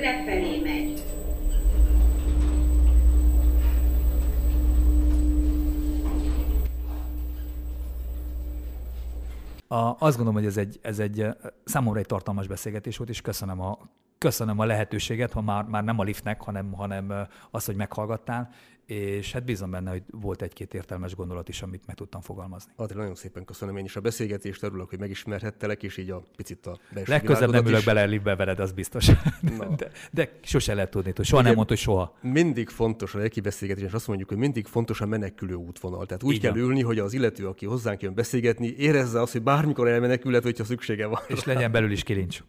Lefelé megy. A, azt gondolom, hogy ez egy, ez egy számomra egy tartalmas beszélgetés volt, és köszönöm a, köszönöm a lehetőséget, ha már, már nem a liftnek, hanem, hanem azt, hogy meghallgattál, és hát bízom benne, hogy volt egy-két értelmes gondolat is, amit meg tudtam fogalmazni. Adri, nagyon szépen köszönöm én is a beszélgetést, örülök, hogy megismerhettelek, és így a picit a belső Legközebb nem ülök is. bele liftbe veled, az biztos. [LAUGHS] De, de, sose lehet tudni, hogy soha Ugye, nem mondta, hogy soha. Mindig fontos a lelki beszélgetés, és azt mondjuk, hogy mindig fontos a menekülő útvonal. Tehát úgy így kell ülni, hogy az illető, aki hozzánk jön beszélgetni, érezze azt, hogy bármikor elmenekülhet, hogyha szüksége van. És legyen belül is kilincs.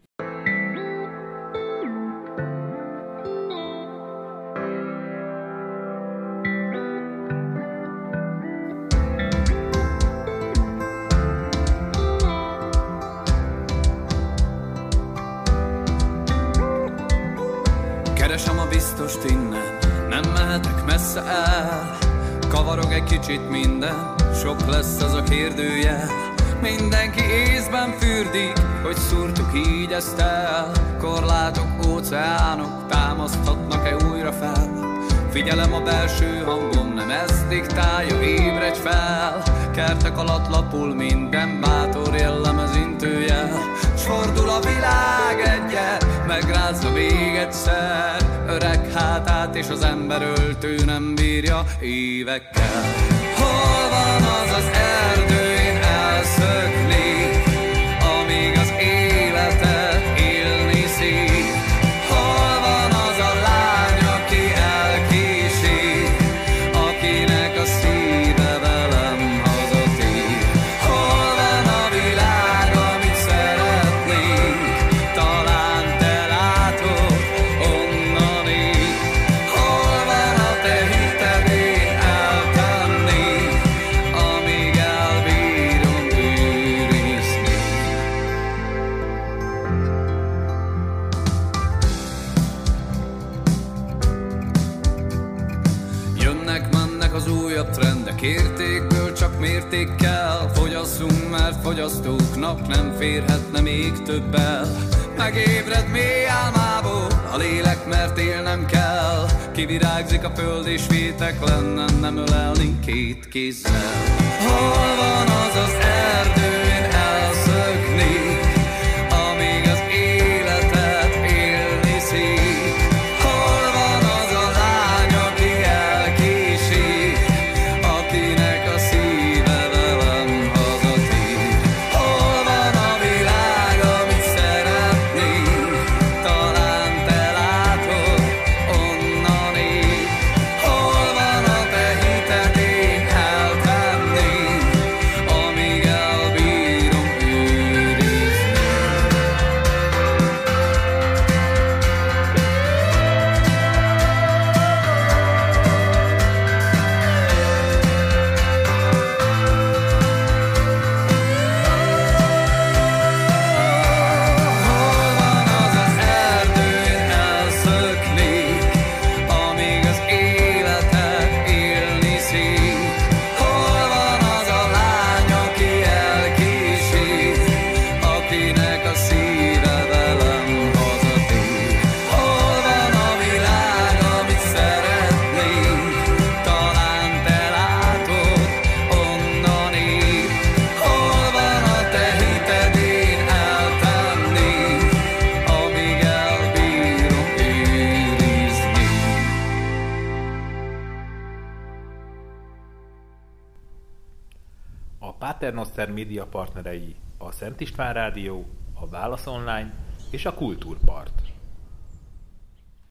Kicsit minden, sok lesz az a kérdője. Mindenki észben fürdik, hogy szúrtuk így ezt el. Korlátok, óceánok támaszthatnak-e újra fel? Figyelem a belső hangom, nem ez diktálja, ébredj fel Kertek alatt lapul minden bátor jellemez intőjel S fordul a világ egyet, megrázza még egyszer. Öreg hátát és az ember öltő nem bírja évekkel mert fogyasztóknak nem férhetne még többel. Megébred mély álmából a lélek, mert élnem kell. Kivirágzik a föld és vétek lenne nem ölelni két kézzel. Hol van az az erdő, Paternoster média partnerei a Szent István Rádió, a Válasz Online és a Kultúrpart.